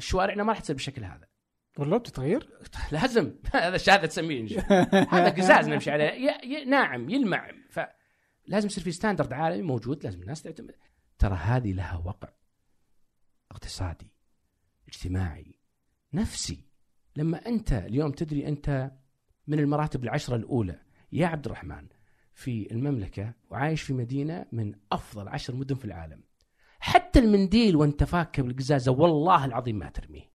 شوارعنا ما راح تصير بالشكل هذا. والله بتتغير؟ لازم هذا الشهاده تسميه. هذا قزاز نمشي عليه. ي- ي- ناعم يلمع. فلازم يصير في ستاندرد عالمي موجود لازم الناس تعتمد ترى هذه لها وقع اقتصادي اجتماعي نفسي. لما أنت اليوم تدري أنت من المراتب العشرة الأولى يا عبد الرحمن في المملكة وعايش في مدينة من أفضل عشر مدن في العالم. حتى المنديل وانت فاكه بالقزازة والله العظيم ما ترميه.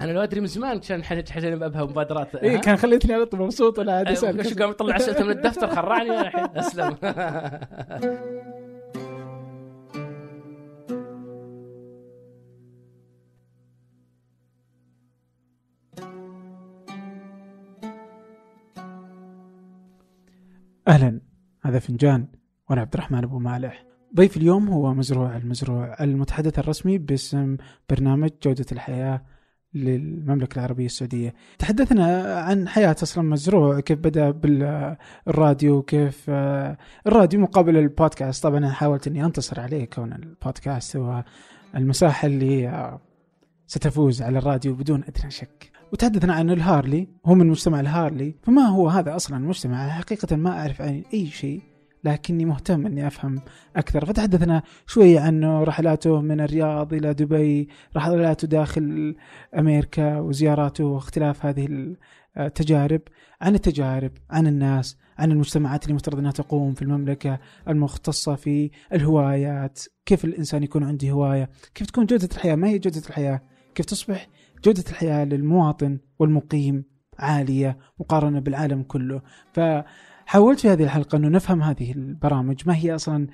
أنا لو أدري من زمان كان حاجة بابها مبادرات. اي؟ كان خليتني على طول مبسوط ولا عاد أيوة، أسأل. شو قام يطلع اسئلته من الدفتر خرعني أنا الحين. أسلم. أهلا هذا فنجان وأنا عبد الرحمن أبو مالح. ضيف اليوم هو مزروع المزروع المتحدث الرسمي باسم برنامج جودة الحياة للمملكة العربية السعودية. تحدثنا عن حياة أصلا مزروع كيف بدأ بالراديو كيف آه، الراديو مقابل البودكاست. طبعا أنا حاولت أني أنتصر عليه كون البودكاست هو المساحة اللي آه، ستفوز على الراديو بدون أدنى شك. وتحدثنا عن الهارلي هو من مجتمع الهارلي. فما هو هذا أصلا المجتمع حقيقة ما أعرف عنه أي شيء. لكني مهتم إني أفهم أكثر. فتحدثنا شوي عنه رحلاته من الرياض إلى دبي رحلاته داخل أمريكا وزياراته واختلاف هذه التجارب. عن التجارب عن الناس عن المجتمعات اللي مفترض إنها تقوم في المملكة المختصة في الهوايات. كيف الإنسان يكون عنده هواية؟ كيف تكون جودة الحياة؟ ما هي جودة الحياة؟ كيف تصبح جودة الحياة للمواطن والمقيم عالية مقارنة بالعالم كله؟ ف حاولت في هذه الحلقة أنه نفهم هذه البرامج ما هي أصلا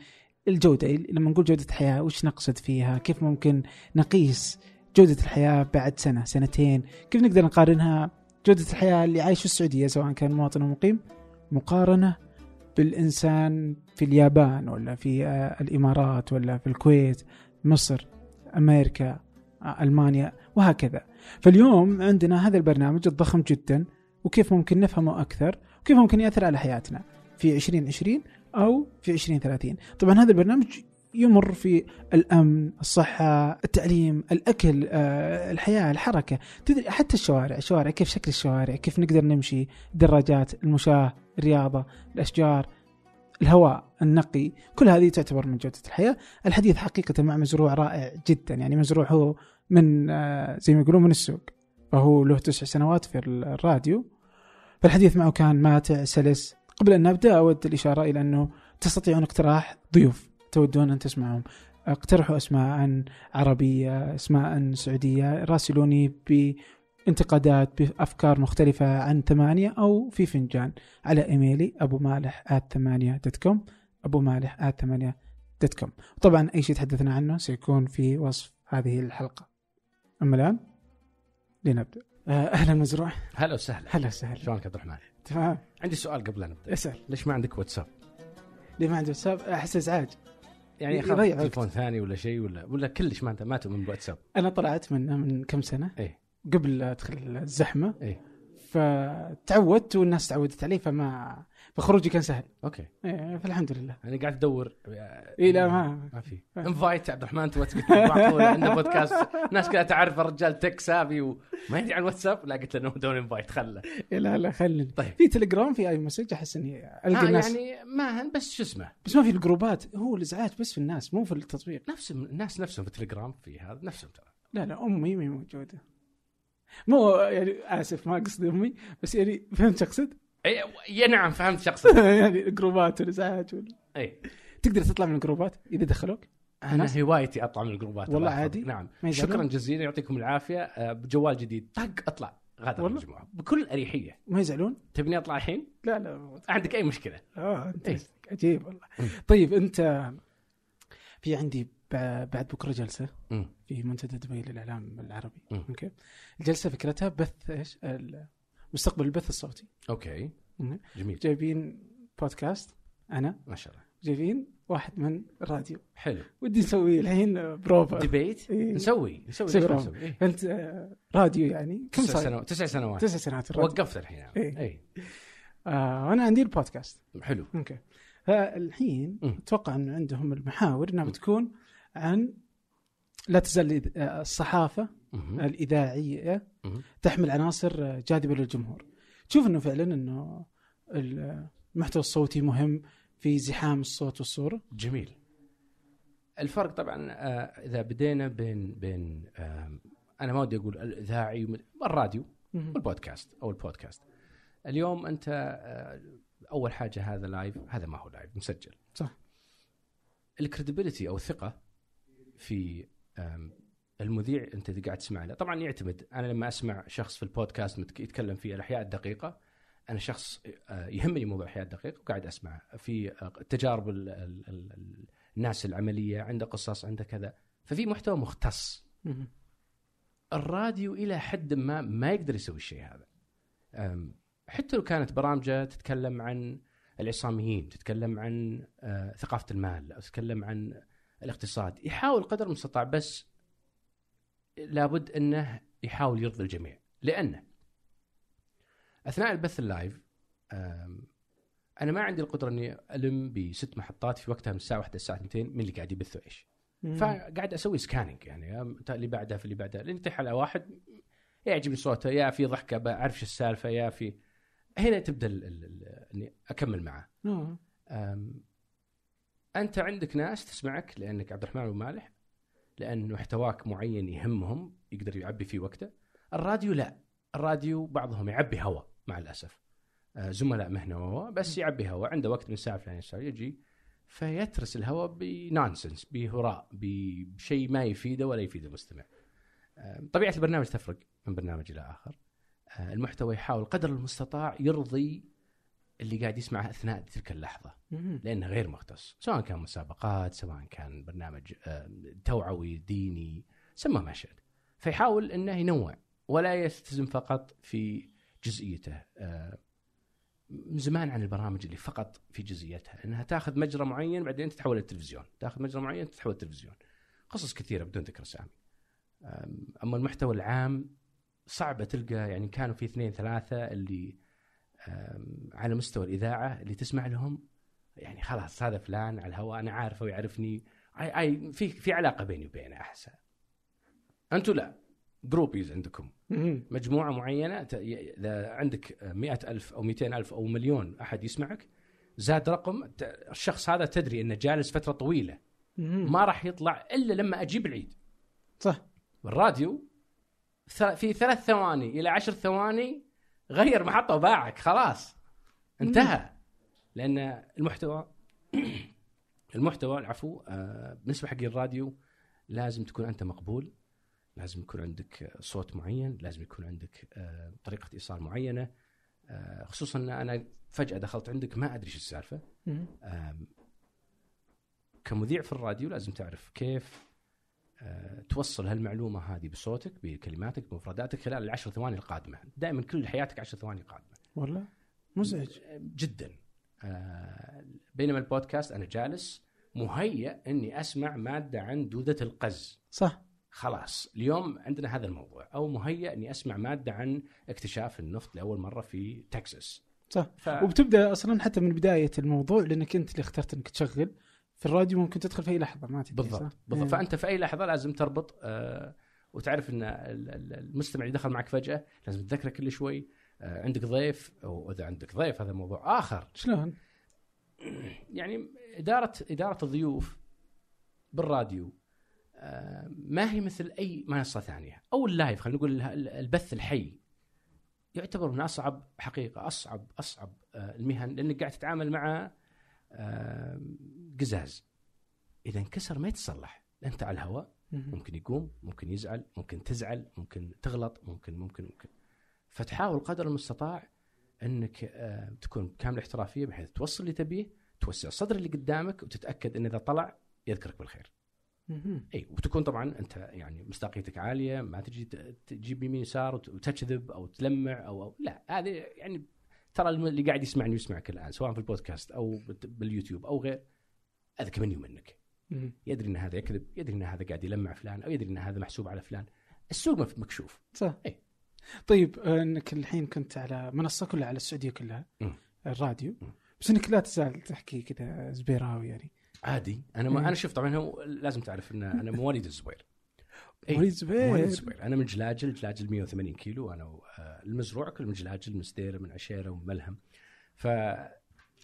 الجودة؟ لما نقول جودة الحياة وش نقصد فيها؟ كيف ممكن نقيس جودة الحياة بعد سنة سنتين؟ كيف نقدر نقارنها؟ جودة الحياة اللي عايش في السعودية سواء كان مواطن أو مقيم مقارنة بالإنسان في اليابان ولا في آه، الإمارات ولا في الكويت مصر أمريكا آه، ألمانيا وهكذا. فاليوم عندنا هذا البرنامج الضخم جدا وكيف ممكن نفهمه أكثر؟ وكيف ممكن يأثر على حياتنا في 2020 أو في 2030 طبعا هذا البرنامج يمر في الأمن الصحة التعليم الأكل آه، الحياة الحركة. تدري حتى الشوارع الشوارع كيف شكل الشوارع؟ كيف نقدر نمشي؟ الدراجات المشاة الرياضة الأشجار الهواء النقي. كل هذه تعتبر من جودة الحياة. الحديث حقيقة مع مزروع رائع جدا. يعني مزروع هو من آه، زي ما يقولون من السوق. فهو له تسع سنوات في الراديو. فالحديث معه كان ماتع سلس. قبل أن نبدأ أود الإشارة إلى أنه تستطيعون اقتراح ضيوف تودون أن تسمعهم. اقترحوا أسماء عربية أسماء سعودية راسلوني بانتقادات بأفكار مختلفة عن ثمانية أو في فنجان على إيميلي أبو مالح at ثمانية dot com أبو مالح at ثمانية dot com طبعا أي شيء تحدثنا عنه سيكون في وصف هذه الحلقة. أما الآن لنبدأ. آه، أهلا مزروع هلا وسهلا. هلا وسهلا. شلونك عبد الرحمن؟ تمام. عندي سؤال قبل لا نبدا اسأل. ليش ما عندك واتساب؟ ليه ما عنده واتساب؟ أحس إزعاج. يعني وقت. تليفون ثاني ولا شيء ولا ولا كلش ما انت ما تؤمن بواتساب. أنا طلعت منه من كم سنة. إيه. قبل أدخل الزحمة. إيه. فتعودت والناس تعودت عليه فما فخروجي كان سهل. okay. إيه فالحمد لله. أنا قاعد ادور اي لا ما ما في. invite عبد الرحمن تبغى تقول معقول عنده بودكاست ناس كلها تعرف الرجال tech savvy وما يدري عن الواتساب لا قلت له دون invite خله. إيه لا لا خلني. طيب. في تليجرام في أي message أحس إني ألقى آه الناس. يعني ما بس شو اسمه؟ بس ما في الجروبات. هو الإزعاج بس في الناس مو في التطبيق. نفس الناس نفسهم في التليجرام في هذا نفسهم ترى. لا لا أمي ما موجودة. مو يعني آسف ما قصدي أمي بس يعني فهمت اقصد؟ اي نعم فهمت شخصا يعني الجروبات والازعاج وال... اي تقدر تطلع من الجروبات إذا دخلوك أنا؟ هوايتي أطلع من الجروبات والله. عادي؟ نعم؟ شكرا جزيلا يعطيكم العافية آه، بجوال جديد طق أطلع غادر والله؟ المجموعه بكل أريحية ما يزعلون؟ تبني أطلع الحين لا لا عندك أي مشكلة آه أنت إيه. عجيب والله. طيب أنت في عندي بعد بكرة جلسة. في منتدى دبي للإعلام العربي. okay الجلسة فكرتها بث إيش؟ مستقبل البث الصوتي okay. جميل جايبين بودكاست أنا ما شاء الله جايبين واحد من الراديو حلو ودي نسوي الحين بروفا debate إيه. نسوي نسوي نسوي. نسوي إيه. أنت آه، راديو يعني كم تسع؟ سنوات تسع سنوات تسع سنوات الراديو وقفت الحين يعني. إيه. اي آه وأنا عندي البودكاست حلو okay فالحين. أتوقع إنه عندهم المحاور إنها. بتكون عن لا تزال الإذ- الصحافة. الإذاعية. تحمل عناصر جاذبة للجمهور. تشوف إنه فعلا إنه المحتوى الصوتي مهم في زحام الصوت والصورة. جميل. الفرق طبعا آه، إذا بدينا بين بين أنا ما ودي أقول الإذاعي الراديو والبودكاست أو البودكاست. اليوم أنت آه، أول حاجة هذا live هذا ما هو live مسجل. صح. ال credibility أو الثقة في المذيع انت اللي قاعد تسمع له. طبعا يعتمد. أنا لما أسمع شخص في البودكاست يتكلم في الاحياء الدقيقة أنا شخص آه، يهمني موضوع الاحياء الدقيقة وقاعد أسمع. في آه، تجارب ال- ال- ال- ال- الناس العملية عنده قصص عنده كذا. ففي محتوى مختص. الراديو إلى حد ما ما يقدر يسوي الشيء هذا. حتى لو كانت برامجة تتكلم عن العصاميين تتكلم عن آه، ثقافة المال أو تتكلم عن الاقتصاد يحاول قدر المستطاع بس لابد أنه يحاول يرضي الجميع لأنه أثناء البث اللايف أنا ما عندي القدرة إني ألم بست محطات في وقتها من الساعة 1 للساعة 2 من اللي قاعد يبثوا إيش. فقاعد أسوي سكاننج يعني اللي بعدها في اللي بعدها. لين يطيح على واحد يعجبني صوته يا في ضحكة بعرف شو السالفة يا في. هنا تبدأ إني أكمل معاه آه. أم، أنت عندك ناس تسمعك لأنك عبد الرحمن بن مالح لأن محتواك معين يهمهم يقدر يعبي فيه وقته. الراديو لا. الراديو بعضهم يعبي هوا مع الأسف. آه، زملاء مهنة وهو بس يعبي هوا. عنده وقت من الساعة الفلانيه الساعة يجي فيترس الهواء بنونسنس بهراء بشيء ما يفيده ولا يفيد المستمع. آه، طبيعة البرنامج تفرق من برنامج إلى آخر. آه، المحتوى يحاول قدر المستطاع يرضي اللي قاعد يسمعه أثناء تلك اللحظة. لأنه غير مختص. سواء كان مسابقات سواء كان برنامج آه، توعوي ديني سمى ما شئت فيحاول إنه ينوع ولا يلتزم فقط في جزئيته آه، من زمان عن البرامج اللي فقط في جزئيتها. إنها تاخذ مجرى معين بعدين تتحول للتلفزيون. تاخذ مجرى معين تتحول للتلفزيون. قصص كثيرة بدون ذكر أسامي. أما المحتوى العام صعبة تلقى يعني كانوا في اثنين ثلاثة اللي على مستوى الإذاعة اللي تسمع لهم يعني خلاص هذا فلان على الهواء أنا عارفه ويعرفني. أي أي في في علاقة بيني وبينه أحسن. أنتم لا جروبيز عندكم. مجموعة معينة إذا عندك مئة ألف أو 200 ألف أو مليون أحد يسمعك زاد رقم. الشخص هذا تدري إنه جالس فترة طويلة. ما راح يطلع إلا لما أجيب العيد. صح. بالراديو ث- في ثلاث ثواني إلى عشر ثواني غير محطة وباعك خلاص. انتهى. لأن المحتوى المحتوى العفو آه، بالنسبة حق الراديو لازم تكون أنت مقبول. لازم يكون عندك صوت معين لازم يكون عندك آه، طريقة إيصال معينة. آه، خصوصا إن أنا فجأة دخلت عندك ما أدري شو السالفة. كمذيع في الراديو لازم تعرف كيف توصل هالمعلومة هذه بصوتك بكلماتك بمفرداتك خلال العشر ثواني القادمة. دائما كل حياتك عشر ثواني قادمة. والله؟ مزعج جدا. آه، بينما البودكاست أنا جالس مهيأ إني أسمع مادة عن دودة القز. صح. خلاص اليوم عندنا هذا الموضوع. أو مهيأ إني أسمع مادة عن اكتشاف النفط لأول مرة في تكساس. صح. ف... وبتبدأ أصلا حتى من بداية الموضوع لأنك أنت اللي اخترت إنك تشغل. في الراديو ممكن تدخل في أي لحظة ما تدري بالضبط؟ بالضبط إيه. فأنت في أي لحظة لازم تربط آه وتعرف إن ال- ال- المستمع اللي دخل معك فجأة لازم تذكره كل شوي آه عندك ضيف أو إذا عندك ضيف هذا موضوع آخر شلون؟ يعني إدارة إدارة الضيوف بالراديو آه ما هي مثل أي منصة ثانية أو اللايف خلينا نقول ال- البث الحي يعتبر من أصعب حقيقة أصعب أصعب آه المهن لأنك قاعد تتعامل مع قزاز. إذا انكسر ما يتصلح. أنت على الهواء. ممكن يقوم ممكن يزعل ممكن تزعل ممكن تغلط ممكن ممكن ممكن. فتحاول قدر المستطاع إنك آه، تكون بكامل احترافية بحيث توصل اللي تبيه توسع صدر اللي قدامك وتتأكد إن إذا طلع يذكرك بالخير. إي وتكون طبعا أنت يعني مصداقيتك عالية ما تجي تجيب يمين يسار وت- وتجذب أو تلمع أو, أو لا هذه يعني ترى اللي قاعد يسمعني ويسمعك الآن سواء في البودكاست أو باليوتيوب أو غير. أذكى مني ومنك. يدري إن هذا يكذب يدري إن هذا قاعد يلمع فلان أو يدري إن هذا محسوب على فلان. السوق مكشوف. صح. إيه. طيب آه، إنك الحين كنت على منصة كلها على السعودية كلها. الراديو. بس إنك لا تزال تحكي كذا زبيراوي يعني. عادي. أنا ما. أنا شوف طبعا هو لازم تعرف إن أنا مواليد الزبير. إيه، وليد زبير وليد زبير أنا من جلاجل جلاجل 180 كيلو أنا والمزروع كل من جلاجل من سديره من عشيرة ومن ملهم ف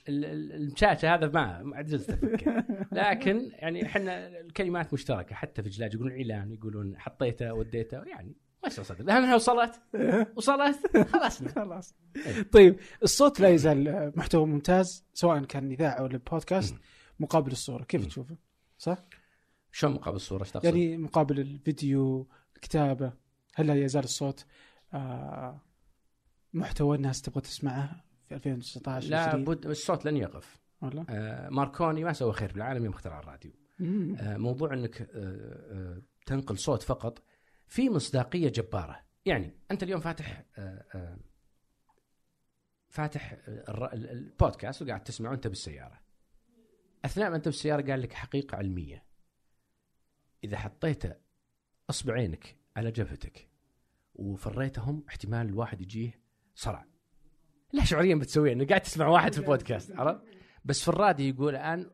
المشاشه هذا ما ما عجزت لكن يعني إحنا الكلمات مشتركة حتى في جلاج يقولون علان يقولون حطيته وديته يعني ما يصير صدق لانها وصلت وصلت خلصنا خلاص إيه. طيب الصوت لا يزال محتوى ممتاز سواء كان إذاعة ولا بودكاست. مقابل الصورة كيف. تشوفه؟ صح؟ شلون مقابل الصورة إيش تقصد؟ يعني مقابل الفيديو الكتابة هل لا يزال الصوت آه محتوى الناس تبغى تسمعه في 2019 لا 20 بد الصوت لن يقف. ولا؟ آه ماركوني ما سوى خير بالعالم يوم اخترع الراديو. آه موضوع إنك آه آه تنقل صوت فقط في مصداقية جبارة. يعني أنت اليوم فاتح آه آه فاتح ال- البودكاست وقاعد تسمعه وانت بالسيارة. أثناء ما أنت بالسيارة قال لك حقيقة علمية. إذا حطيت اصبعينك على جبهتك وفريتهم احتمال الواحد يجيه صرع. لا شعوريا بتسويه انك قاعد تسمع واحد في البودكاست عرفت؟ بس في الراديو يقول الآن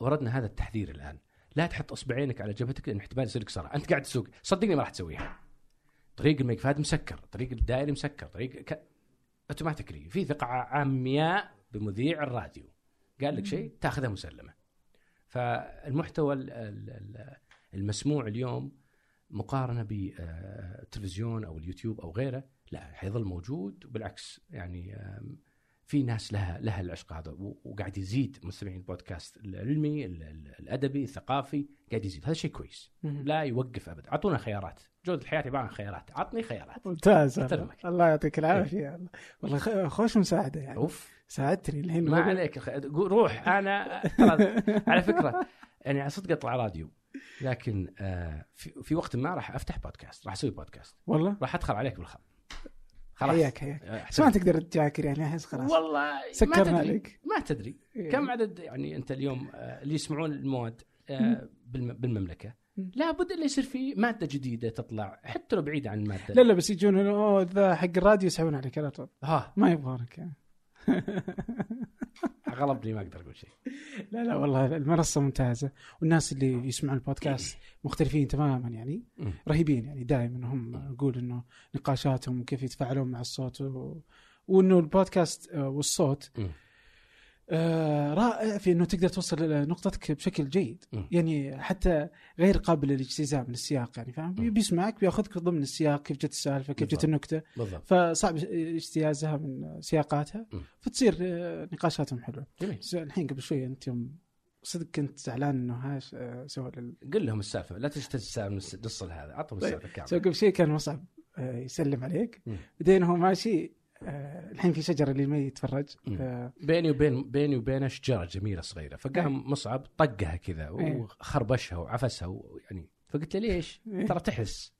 وردنا هذا التحذير الآن. لا تحط إصبعينك على جبهتك لأن احتمال يصير لك صرع أنت قاعد تسوق. صدقني ما راح تسويها. طريق الميكفاد مسكر طريق الدائري مسكر طريق ك... أوتوماتيكلي. في ثقة عامياء بمذيع الراديو. قال لك شيء تأخذها مسلمة. فالمحتوى ال- ال- ال- المسموع اليوم مقارنة بالتلفزيون أو اليوتيوب أو غيره لا حيظل موجود. وبالعكس يعني في ناس لها لها العشق هذا وقاعد يزيد مستمعين البودكاست العلمي ال- ال- الأدبي الثقافي قاعد يزيد. هذا شيء كويس. لا يوقف ابدا. أعطونا خيارات. جودة الحياة عبارة عن خيارات. عطني خيارات. ممتاز. الله يعطيك العافية. والله والله خوش مساعدة يعني. أوف. ساعدتني الحين. ما عليك خ- روح. أنا على فكرة يعني صدق أطلع راديو. لكن آه في, في وقت ما راح أفتح بودكاست راح أسوي بودكاست. والله؟ راح أدخل عليك بالخط خلاص. حياك حياك آه، بس ما تقدر تجاكر يعني احس خلاص. والله ما سكرنا تدري عليك. ما تدري. إيه. كم عدد يعني أنت اليوم آه، اللي يسمعون المواد آه، بالم- بالمملكة؟ مم. لابد اللي يصير في مادة جديدة تطلع. حتى لو بعيدة عن المادة. لا لا بس يجون هنا، أوه ذا حق الراديو يسحبون عليك على طول. ها. ما يبغونك يعني. غلبني ما أقدر أقول شيء. لا لا والله المنصة ممتازة والناس اللي يسمعون البودكاست مختلفين تماما يعني مم. رهيبين يعني دائما هم أقول إنه نقاشاتهم وكيف يتفاعلون مع الصوت و... وإنه البودكاست آه، والصوت رائع في إنه تقدر توصل نقطتك بشكل جيد مم. يعني حتى غير قابل للاجتزاء من السياق يعني فاهم. بيسمعك بياخذك ضمن السياق كيف جت السالفة كيف جت. النكتة بالضبط فصعب اجتيازها من سياقاتها مم. فتصير آه، نقاشاتهم حلوة جميل الحين قبل شوي أنت يوم صدق كنت زعلان إنه هاش آه، سوى لل... قل لهم السالفة لا تجتز السالفه نص هذا عطهم طيب. السالفة كاملة قبل شوي كان مصعب آه، يسلم عليك. بعدين هو ماشي آه، الحين في شجرة اللي ما يتفرج. آه، بيني وبين بيني وبينه شجرة جميلة صغيرة فقام إيه. مصعب طقها كذا إيه. وخربشها وعفسها ويعني فقلت له ليش؟ إيه. ترى تحس.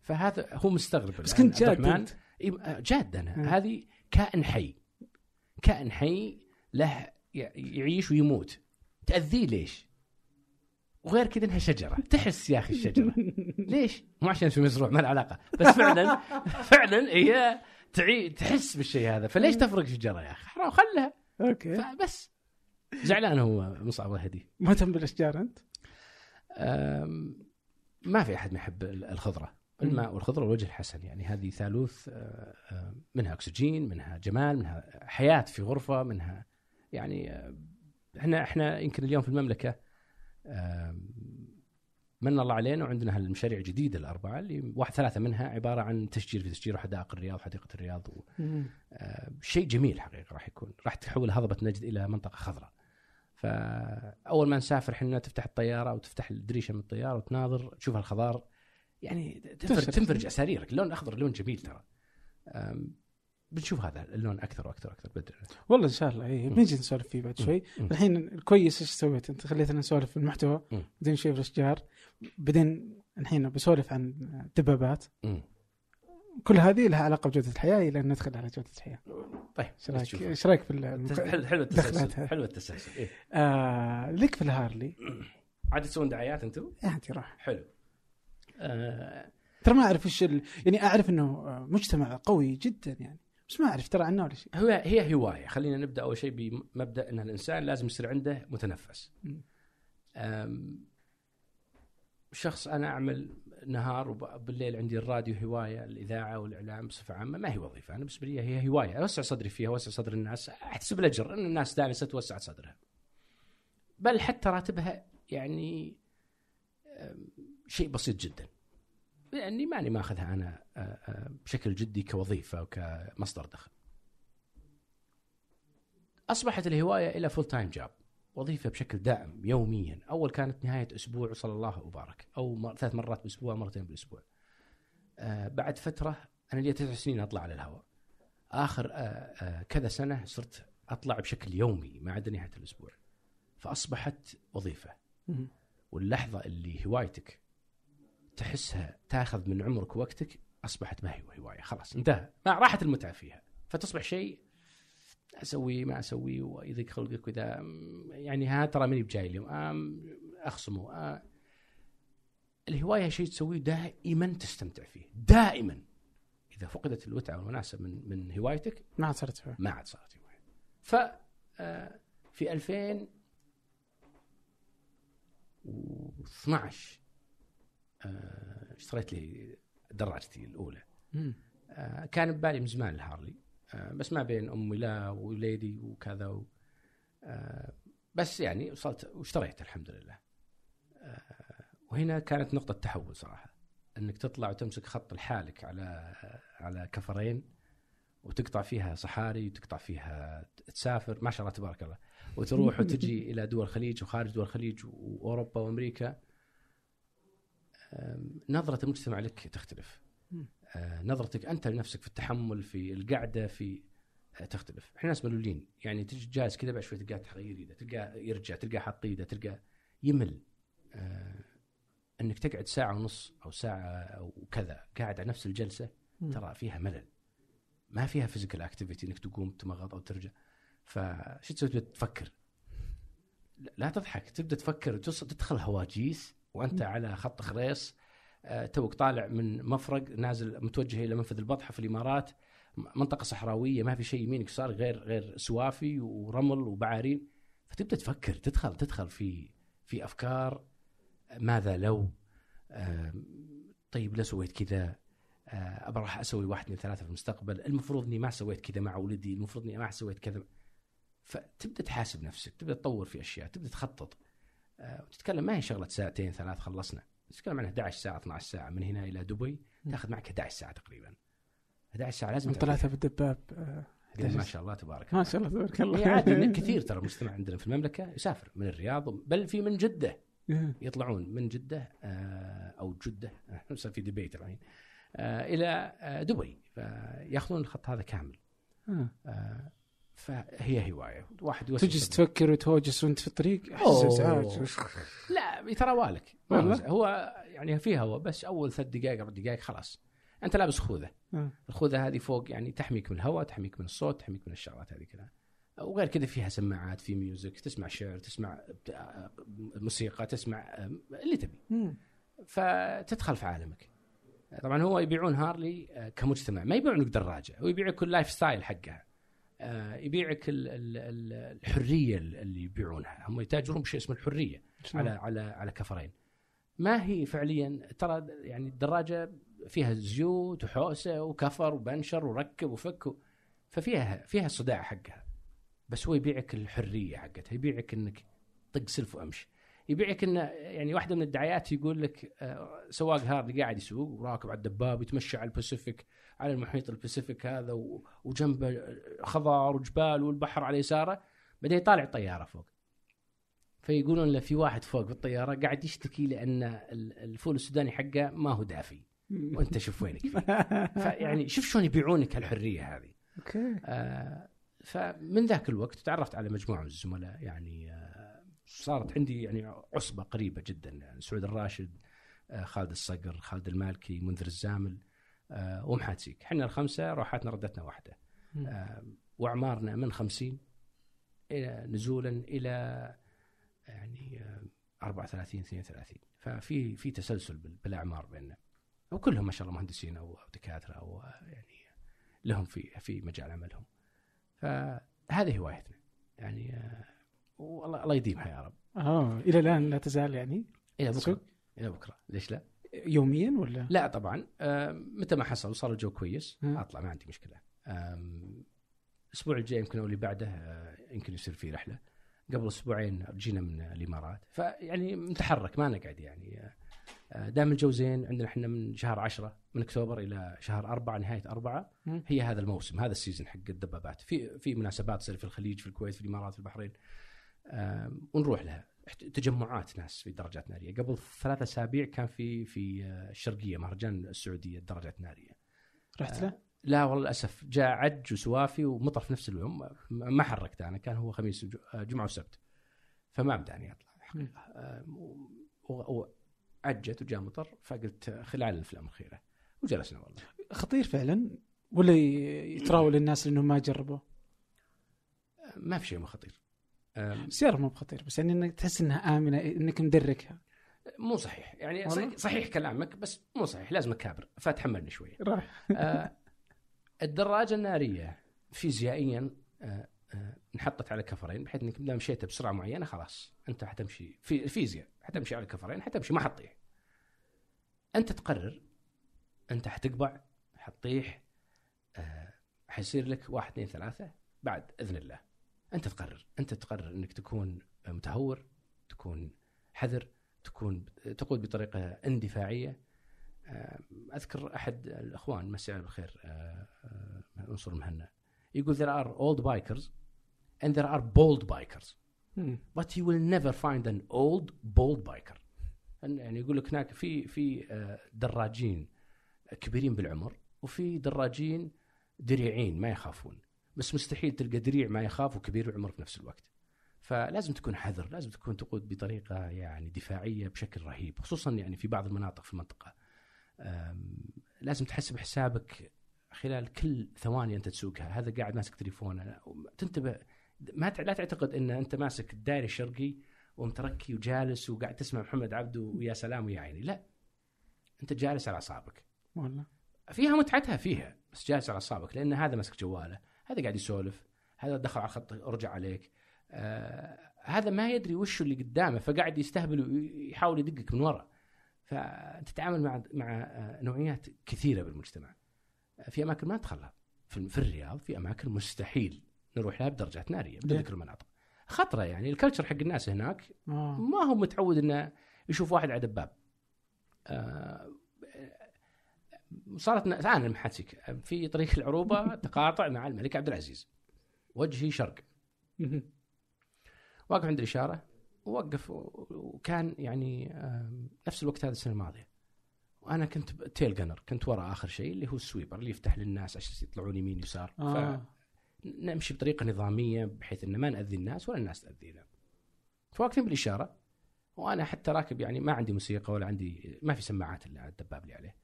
فهذا هو مستغرب بس كنت جاد إيه، جاد أنا. هذه كائن حي كائن حي له يعيش ويموت تأذيه ليش؟ وغير كذا إنها شجرة تحس يا أخي الشجرة ليش؟ مو عشان في مزروع ما له علاقة بس فعلا فعلا هي تعي تحس بالشيء هذا فليش تفرق شجره يا أخي؟ حرام خلها أوكي. فبس. زعلان هو مصعب الله يهديه ما تم بالاشجار أنت؟ ما في أحد ما يحب ال- الخضرة. الماء والخضرة والوجه الحسن يعني هذه ثالوث منها أكسجين منها جمال منها حياة في غرفة منها يعني إحنا إحنا يمكن اليوم في المملكة من الله علينا وعندنا هالمشاريع الجديده الأربعة اللي واحد ثلاثة منها عبارة عن تشجير في تشجير وحدائق الرياض وحديقه الرياض و- آه، شيء جميل حقيقه راح يكون. راح تحول هضبة نجد إلى منطقة خضراء. فاول ما نسافر إحنا تفتح الطيارة أو تفتح الدريشة من الطيارة وتناظر تشوف الخضار يعني تنفرج. تنفرج. أساريرك. اللون الاخضر لون جميل ترى. بنشوف هذا اللون أكثر وأكثر وأكثر بدر والله إن شاء الله اي. بنجي نسولف فيه بعد شوي مم. الحين الكويس إيش سويت أنت خليتنا نسولف في المحتوى. بعدين شوي في الاشجار بعدين الحين بسولف عن دبابات. كل هذه لها علاقة بجودة الحياة إلى أن ندخل على جودة الحياة طيب إيش رأيك نشوف. إيش رأيك في. حلو التسلسل. حلو التسلسل إيه؟ آه لك في الهارلي عاد تسوون دعايات أنتم؟ يعني راح حلو آه ترى ما أعرف إيش. يعني أعرف إنه مجتمع قوي جدا يعني بس ما أعرف ترى عنه ولا شيء هو هي هواية. خلينا نبدأ أول شيء بمبدأ إن الإنسان لازم يصير عنده متنفس. شخص أنا أعمل نهار وبالليل عندي الراديو هواية الإذاعة والإعلام بصفة عامة ما هي وظيفة. أنا بالنسبة لي هي هواية. أوسع صدري فيها أوسع صدر الناس. احتسب الأجر. إن الناس دارسه توسع صدرها. بل حتى راتبها يعني شيء بسيط جدا. لاني ماني ماخذها أنا أ- أ- بشكل جدي كوظيفة وكمصدر دخل. أصبحت الهواية إلى full time job وظيفة بشكل دائم يوميا. أول كانت نهاية أسبوع وصلى الله وبارك أو. ثلاث مرات بالاسبوع مرتين بالاسبوع آه بعد فترة أنا لي تسع سنين أطلع على الهواء. آخر آه آه كذا سنة صرت أطلع بشكل يومي ما عدا نهاية الأسبوع. فأصبحت وظيفة. واللحظة اللي هوايتك تحسها تاخذ من عمرك ووقتك أصبحت ما هي هواية خلاص انتهى. ما راحت المتعة فيها. فتصبح شيء أسوي ما أسوي ويضيق خلقك وذا. أم، يعني ها ترى ماني بجاي اليوم. أخصمه. آه. الهواية شيء تسويه دائما تستمتع فيه. دائما. إذا فقدت المتعه والوناسه من من هوايتك ما عاد صرت فيها. ما عاد صارت هواية. ف في 2012 آه، اشتريت لي دراجتي الأولى. آه، كان ببالي من زمان الهارلي. آه، بس ما بين أمي لا ووليدي وكذا و... آه، بس يعني وصلت واشتريت الحمد لله. آه، وهنا كانت نقطة تحول صراحة. إنك تطلع وتمسك خط لحالك على على كفرين وتقطع فيها صحاري وتقطع فيها تسافر. ما شاء الله تبارك الله. وتروح وتجي إلى دول الخليج وخارج دول الخليج وأوروبا وأمريكا. نظرة المجتمع لك تختلف. آه، نظرتك أنت لنفسك في التحمل في القعدة في آه، تختلف. إحنا ناس ملولين. يعني تجي جالس كذا بعد شوي تلقاه تغير إيده تلقاه يرجع تلقاه حاط إيده تلقاه يمل. آه، إنك تقعد ساعة ونص أو ساعة أو كذا قاعد على نفس الجلسة. ترى فيها ملل. ما فيها physical activity إنك تقوم تمغط أو ترجع. فشو تسوي؟ تفكر. لا- تضحك. تبدأ تفكر تدخل هواجيس. وأنت على خط خريص آه، توك طالع من مفرق نازل متوجه إلى منفذ البطحاء في الإمارات منطقة صحراوية ما في شيء يمينك صار غير غير سوافي ورمل وبعارين. فتبدأ تفكر تدخل تدخل في في أفكار ماذا لو؟ طيب لو سويت كذا؟ آه، ابى راح أسوي واحد من ثلاثة في المستقبل. المفروض إني ما سويت كذا مع ولدي المفروض إني ما سويت كذا. فتبدأ تحاسب نفسك تبدأ تطور في أشياء تبدأ تخطط. وتتكلم ما هي شغلة ساعتين ثلاث خلصنا تتكلم عن 11 ساعة 12 ساعة من هنا إلى دبي تاخذ معك 11 ساعة تقريبا 11 ساعة لازم من طلعتها بالدباب آه، تعرفها. 11 ما شاء الله تبارك ما الله شاء الله تبارك الله عادي كثير ترى المجتمع عندنا في المملكة يسافر من الرياض بل في من جدة إيه. يطلعون من جدة آه، أو جدة صار في ديبيت الحين آه، إلى آه، دبي فياخذون الخط هذا كامل آه. آه، فهي هواية. واحد تجلس تفكر وتهوجس وانت في الطريق أحس أوه. ازعاج لا ما والله؟ هو- يعني في هواء بس أول ثلاث دقائق أربع دقائق خلاص. أنت لابس خوذة. آه. الخوذة هذه فوق يعني تحميك من الهواء تحميك من الصوت تحميك من الشغلات هذه كلها. وغير كذا فيها سماعات في music تسمع شعر تسمع موسيقى تسمع آه، اللي تبي. مم. فتدخل في عالمك. طبعا هو يبيعون هارلي آه، كمجتمع. ما يبيعونك دراجه هو يبيعك ال lifestyle حقها. يبيعك ال- ال- الحرية اللي يبيعونها. هم يتاجرون بشيء اسمه الحرية على على على كفرين. ما هي فعليا؟ ترى يعني الدراجة فيها زيوت وحوسة وكفر وبنشر وركب وفك ففيها فيها الصداع حقها. بس هو يبيعك الحرية حقتها يبيعك إنك طق سلف وأمشي. يبيعك إنه يعني واحدة من الدعايات يقول لك آه، سواق هارلي قاعد يسوق وراكب على الدباب يتمشى على ال Pacific على المحيط الباسيفيك هذا وجنبه خضار وجبال والبحر على يساره بعدين يطالع طياره فوق. فيقولون له في واحد فوق بالطيارة قاعد يشتكي لأن ال- الفول السوداني حقه ما هو دافي. وأنت شوف وينك فيه. فيعني شوف شلون يبيعونك الحريه هذه. أوكي. آه، فمن ذاك الوقت تعرفت على مجموعة من الزملاء يعني آه، صارت عندي يعني عصبة قريبة جدا يعني سعود الراشد آه، خالد الصقر خالد المالكي منذر الزامل آه، ومحاد سيك إحنا الخمسة روحاتنا ردتنا واحدة. آه، وأعمارنا من خمسين إلى نزولا إلى يعني آه، 34 32 ففي في تسلسل بال- بالأعمار بيننا. وكلهم ما شاء الله مهندسين أو دكاترة أو يعني لهم في في مجال عملهم. فهذه هوايتنا. يعني والله الله يديمها يا رب آه إلى الآن لا تزال يعني إلى بكرة؟ إلى بكرة ليش لا؟ يوميا ولا؟ لا طبعا آه، متى ما حصل وصار الجو كويس مم. أطلع ما عندي مشكلة الأسبوع الجاي يمكن أو اللي بعده آه، يمكن يصير في رحلة قبل أسبوعين جينا من الإمارات فيعني نتحرك ما نقعد يعني آه، دام الجو زين عندنا إحنا من شهر عشرة من أكتوبر إلى شهر أربعة نهاية أربعة. هي هذا الموسم هذا السيزون حق الدبابات في في مناسبات تصير في الخليج في الكويت في الإمارات في البحرين ونروح لها. تجمعات ناس في درجات نارية. قبل ثلاثة أسابيع كان في في آه، الشرقيه مهرجان السعودية الدرجات الناريه رحت له؟ لا والله للأسف. جاء عج وسوافي ومطر في نفس اليوم. ما- ما حركت أنا. كان هو خميس آه، جمعة وسبت. فما بداني أطلع. و- وعجت وجاء مطر. فقلت آه، خلال الأفلام الأخيرة. وجلسنا والله. خطير فعلا؟ ولا يتراول الناس لأنهم ما جربوا؟ آه، ما في شيء مو خطير. السياره مو بخطير بس يعني إنك تحس إنها آمنة إنك مدركها. مو صحيح. يعني والله؟ صحيح, كلامك بس مو صحيح لازم أكابر فتحملني شوي. راح. آه، الدراجة النارية فيزيائيا آه، آه، انحطت على كفرين بحيث إنك اذا مشيت بسرعة معينة خلاص أنت حتمشي في الفيزياء حتمشي على كفرين حتمشي ما حتطيح. أنت تقرر أنت حتقبع حتطيح آه، حيصير لك واحد اثنين ثلاثة بعد إذن الله. أنت تقرر. أنت تقرر إنك تكون متهور تكون حذر تكون تقود بطريقة اندفاعية. آه، أذكر أحد الأخوان عليه بالخير آه، آه، عنصر مهنا يقول there are old bikers and there are bold bikers. مم. but you will never find an old bold biker. يعني يقول لك هناك في في آه، دراجين كبيرين بالعمر وفي دراجين دريعين ما يخافون. بس مستحيل تلقى دريع ما يخاف وكبير بالعمر في نفس الوقت. فلازم تكون حذر لازم تكون تقود بطريقة يعني دفاعية بشكل رهيب خصوصا يعني في بعض المناطق في المنطقة. أم، لازم تحسب حسابك خلال كل ثواني أنت تسوقها. هذا قاعد ماسك تليفونه تنتبه ما تع- لا تعتقد إن أنت ماسك الدائري الشرقي ومتركي وجالس وقاعد تسمع محمد عبده ويا سلام ويا عيني. لا أنت جالس على أعصابك. والله. فيها متعتها فيها بس جالس على أعصابك لأن هذا ماسك جواله. هذا قاعد يسولف هذا دخل على الخط ورجع عليك. آه هذا ما يدري وش اللي قدامه فقاعد يستهبل ويحاول يدقك من ورا. فتتعامل مع مع آه، نوعيات كثيرة بالمجتمع. آه، في أماكن ما ندخلها في في الرياض في أماكن مستحيل نروح لها بدرجات نارية بدون؟ ذكر المناطق. خطرة يعني. الكلتشر حق الناس هناك آه. ما هو متعود إنه يشوف واحد على دباب. آه، صارت الان المحاتيك في طريق العروبة تقاطع مع الملك عبد العزيز. وجهي شرق. واقف عند الإشارة ووقف وكان يعني نفس الوقت هذا السنة الماضية. وأنا كنت تيل جنر كنت ورا آخر شيء اللي هو السويبر اللي يفتح للناس عشان يطلعون يمين يسار. آه نمشي بطريقة نظامية بحيث إن ما نأذي الناس ولا الناس تأذينا. فواقفين بالإشارة وأنا حتى راكب يعني ما عندي موسيقى ولا عندي ما في سماعات إلا الدباب اللي عليه.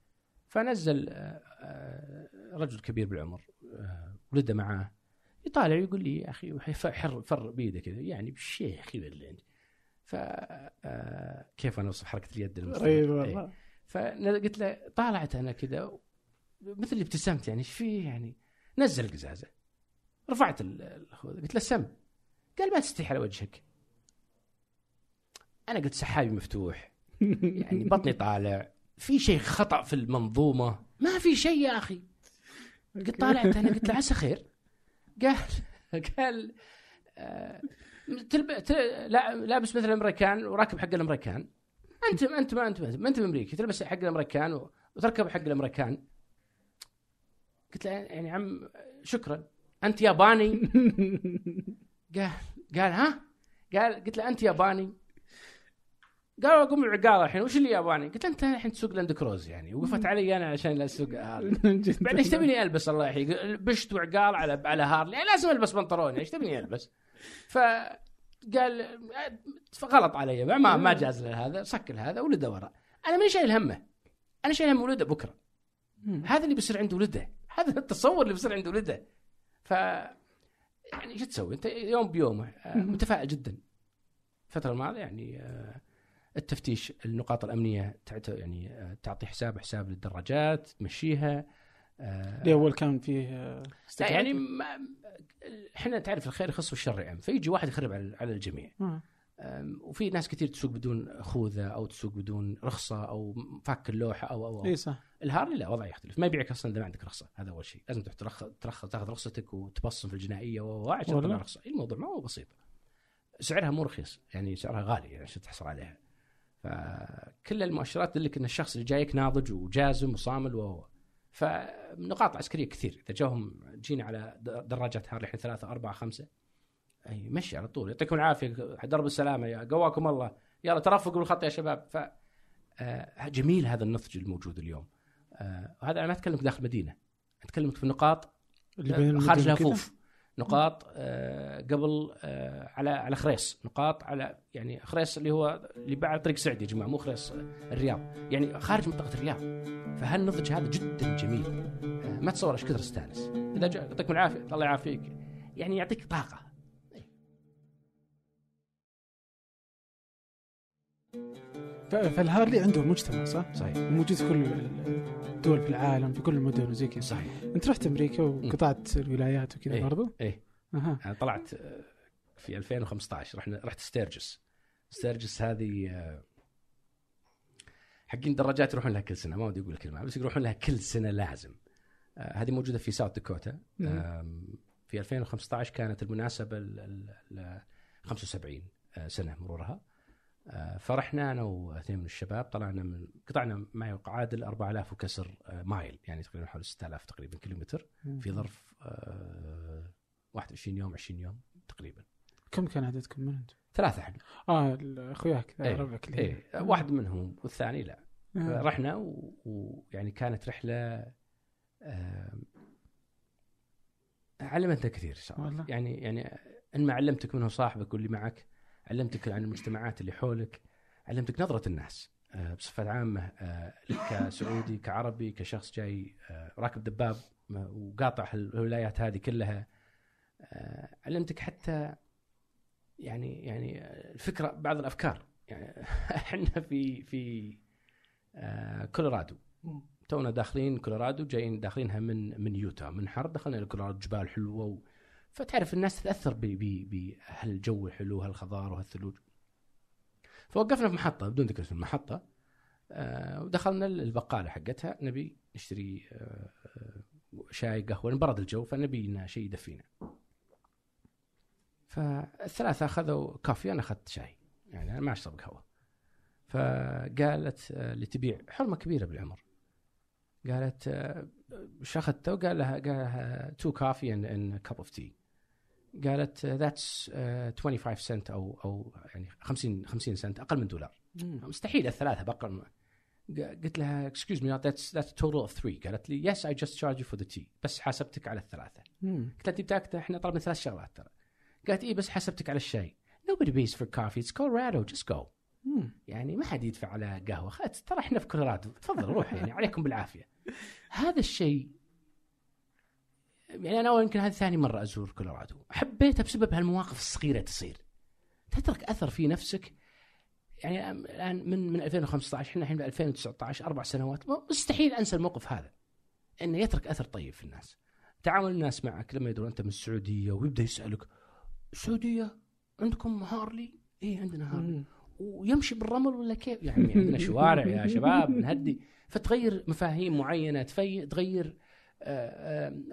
فنزل آه، آه، رجل كبير بالعمر آه، ولده معاه يطالع يقول لي يا أخي حر فر بيده كذا. يعني بالشيخ ولا ف آه، كيف أنا أوصف حركة اليد؟ رهيب إيه. والله. فقلت له طالعت أنا كذا مثل اللي ابتسمت يعني إيش فيه يعني؟ نزل القزازة. رفعت الخوذة قلت له سم. قال ما تستحي على وجهك. أنا قلت سحابي مفتوح. يعني بطني طالع. في شيء خطأ في المنظومة؟ ما في شيء يا أخي. قلت طالعت أنا قلت له عسى خير. قال قال آه، تلب... تل... لا لابس مثل الأمريكان وراكب حق الأمريكان. انت أنت ما أنت ما أنت بأمريكا تلبس حق الأمريكان و- وتركب حق الأمريكان. قلت له يعني عم شكرا. أنت ياباني؟ قال قال ها؟ قال قلت له أنت ياباني؟ قال أقوم العقال الحين وش اللي يا باني؟ قلت أنت الحين تسوق لاند كروز يعني وقفت علي أنا عشان لا أسوق هذا. بعدين إيش تبيني ألبس الله يحييك؟ بشت وعقال على على هارلي. يعني لازم ألبس بنطلون إيش تبيني ألبس؟ فقال غلط علي ما ما جاز له هذا سكر هذا ولده ورا. أنا ماني شايل همه. أنا شايل هم ولده بكرة. هذا اللي بيصير عند ولده. هذا التصور اللي بيصير عند ولده. ف يعني شو تسوي؟ أنت يوم بيومه آه، متفائل جدا. الفترة الماضية يعني آه، التفتيش النقاط الأمنية تعت يعني آه، تعطي حساب حساب للدراجات تمشيها آه، ليه أول كان فيه آه، لا؟ يعني ما إحنا تعرف الخير يخص والشر يعم فيجي واحد يخرب على على الجميع. آه. أم، وفي ناس كثير تسوق بدون خوذة أو تسوق بدون رخصة أو فاك اللوحة أو أو, أو. إي صح. الهارلي لا وضع يختلف. ما يبيعك أصلا إذا ما عندك رخصة. هذا أول شيء. لازم تروح ترخص تاخذ رخصتك وتبصم في الجنائية و- عشان. تطلع رخصة. الموضوع ما هو بسيط. سعرها مو رخيص يعني سعرها غالي يعني عشان تحصل عليها. فكل المؤشرات تدلك إن الشخص اللي جايك ناضج وجازم وصامل و فنقاط عسكرية كثير. إذا جاهم جينا على دراجات هارلي إحنا ثلاثة أربعة خمسة أي مشي على طول. يعطيكم العافية. درب السلامة. يا قواكم الله. يلا ترفقوا بالخط يا شباب. ف آه، جميل هذا النضج الموجود اليوم. آه، هذا أنا ما أتكلم داخل المدينة أتكلم في النقاط اللي بين خارج المدن كذا؟ الهفوف. نقاط آه، قبل آه، على على خريص. نقاط على يعني خريص اللي هو اللي بعد طريق سعدي يا جماعة مو خريص آه، الرياض. يعني خارج منطقة الرياض. فهالنضج هذا جدا جميل. ما تصور إيش كثر استانس. إذا جاء يعطيكم العافية. الله يعافيك. يعني يعطيك طاقة. فالهارلي عنده مجتمع صح؟ صحيح. موجود في كل الدول في العالم في كل المدن وزي كذا. صحيح. انت رحت أمريكا وقطعت الولايات وكذا إيه. برضو؟ إيه. أها. أنا طلعت آه، في 2015 رحنا رحت ستيرجس. ستيرجس هذه آه، حقين دراجات يروحون لها كل سنة. ما ودي أقول الكلمة بس يروحون لها كل سنة لازم. آه، هذه موجودة في ساوث داكوتا في 2015 كانت المناسبة ال- ال- ال- 75 آه، سنة مرورها. فرحنا أنا وأثنين من الشباب. طلعنا من قطعنا ما يعادل 4000 وكسر آه، مايل يعني تقريبا حوالي 6000 تقريبا كيلومتر في ظرف آه، 21 يوم 20 يوم تقريبا. كم كان عددكم من أنتم؟ ثلاثة إحنا. آه أخوياك إيه، ربعك اللي إيه واحد منهم والثاني لا. آه. رحنا ويعني كانت رحلة علمتنا كثير صراحة والله. يعني يعني إن ما علمتك منه صاحبك واللي معك علمتك عن المجتمعات اللي حولك علمتك نظرة الناس آه، بصفة عامة آه، كسعودي كعربي كشخص جاي آه، راكب دباب وقاطع الولايات هذه كلها. علمتك حتى يعني يعني الفكرة بعض الأفكار. يعني إحنا في في كولورادو. تونا داخلين كولورادو جايين داخلينها من من يوتا من حر دخلنا إلى كولورادو جبال حلوة. فتعرف الناس تتأثر بهالجو الحلو هالخضار وهالثلوج. فوقفنا في محطة بدون ذكر اسم المحطة آه ودخلنا البقالة حقتها. نبي نشتري آه آه، شاي قهوة برد الجو فنبي لنا شيء يدفينا. فالثلاثة أخذوا كافي أنا أخذت شاي. يعني أنا ما أشرب قهوة. فقالت اللي تبيع حرمة كبيرة بالعمر. قالت إيش اخذته؟ قال لها قال لها two coffee and cup of tea قالت that's 25 سنت أو أو يعني 50 50 سنت أقل من دولار. مم. مستحيل الثلاثة باقل من قلت لها excuse me that's that's total of 3 قالت لي yes I just charged you for the tea بس حاسبتك على الثلاثة. مم. قلت لها أنت بتاكل إحنا طلبنا ثلاث شغلات ترى. قالت إي بس حسبتك على الشاي. Nobody pays for coffee it's Colorado just go. مم. يعني ما حد يدفع على قهوة. ترى إحنا في كولورادو تفضل روح يعني عليكم بالعافية. هذا الشيء يعني أنا أول يمكن هذه ثاني مرة أزور كولورادو حبيتها بسبب هالمواقف الصغيرة تصير تترك أثر في نفسك يعني الآن من من 2015 إحنا الحين ب 2019 أربع سنوات مستحيل أنسى الموقف هذا إنه يترك أثر طيب في الناس تعامل الناس معك لما يدرون أنت من السعودية ويبدأ يسألك السعوديه عندكم هارلي؟ إيه عندنا هارلي. ويمشي بالرمل ولا كيف؟ يعني عندنا شوارع يا شباب نهدي فتغير مفاهيم معينة. تغير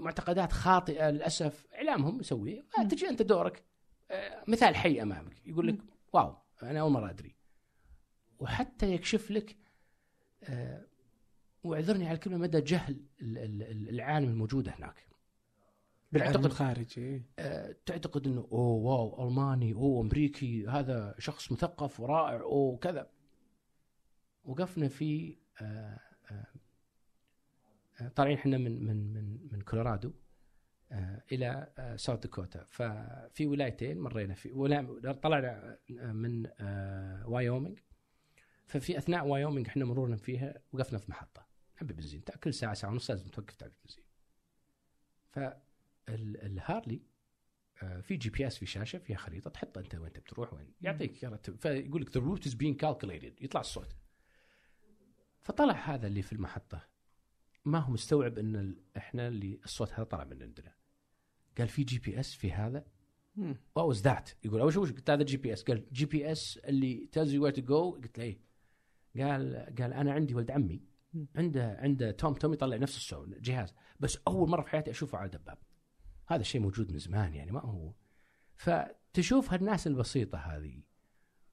معتقدات خاطئة للأسف. إعلامهم يسويه تجي أنت دورك. آه، مثال حي أمامك. يقول لك واو أنا أول مرة أدري. وحتى يكشف لك آه، واعذرني على الكلمة مدى جهل ال- ال- ال- العالم الموجوده هناك. بالعالم الخارجي إيه. آه، تعتقد إنه أوه واو ألماني أوه أمريكي هذا شخص مثقف ورائع أوه كذا. وقفنا في آه، آه، آه، طالعين إحنا من من من من كولورادو آه، إلى آه، ساوث داكوتا. ففي ولايتين مرينا في ولا طلعنا آه، من وايومنج ففي أثناء وايومنج إحنا مرورنا فيها وقفنا في محطة. عبي بنزين. كل ساعه ساعة ونص لازم توقف تعبي بنزين. فالهارلي في GPS في شاشة فيها خريطة تحط أنت وين تبي تروح وين. يعطيك فيقول لك the route is being calculated يطلع الصوت. فطلع هذا اللي في المحطة. ما هو مستوعب إن إحنا اللي الصوت هذا طلع من عندنا. قال في GPS في هذا؟ مم. what was that يقول أول شيء وش قلت؟ هذا GPS. قال GPS اللي tells you where to go قلت له إيه. قال قال أنا عندي ولد عمي. عنده عنده توم توم يطلع نفس السوء جهاز. بس أول مرة في حياتي أشوفه على دباب. هذا الشيء موجود من زمان يعني ما هو. فتشوف هالناس البسيطة هذه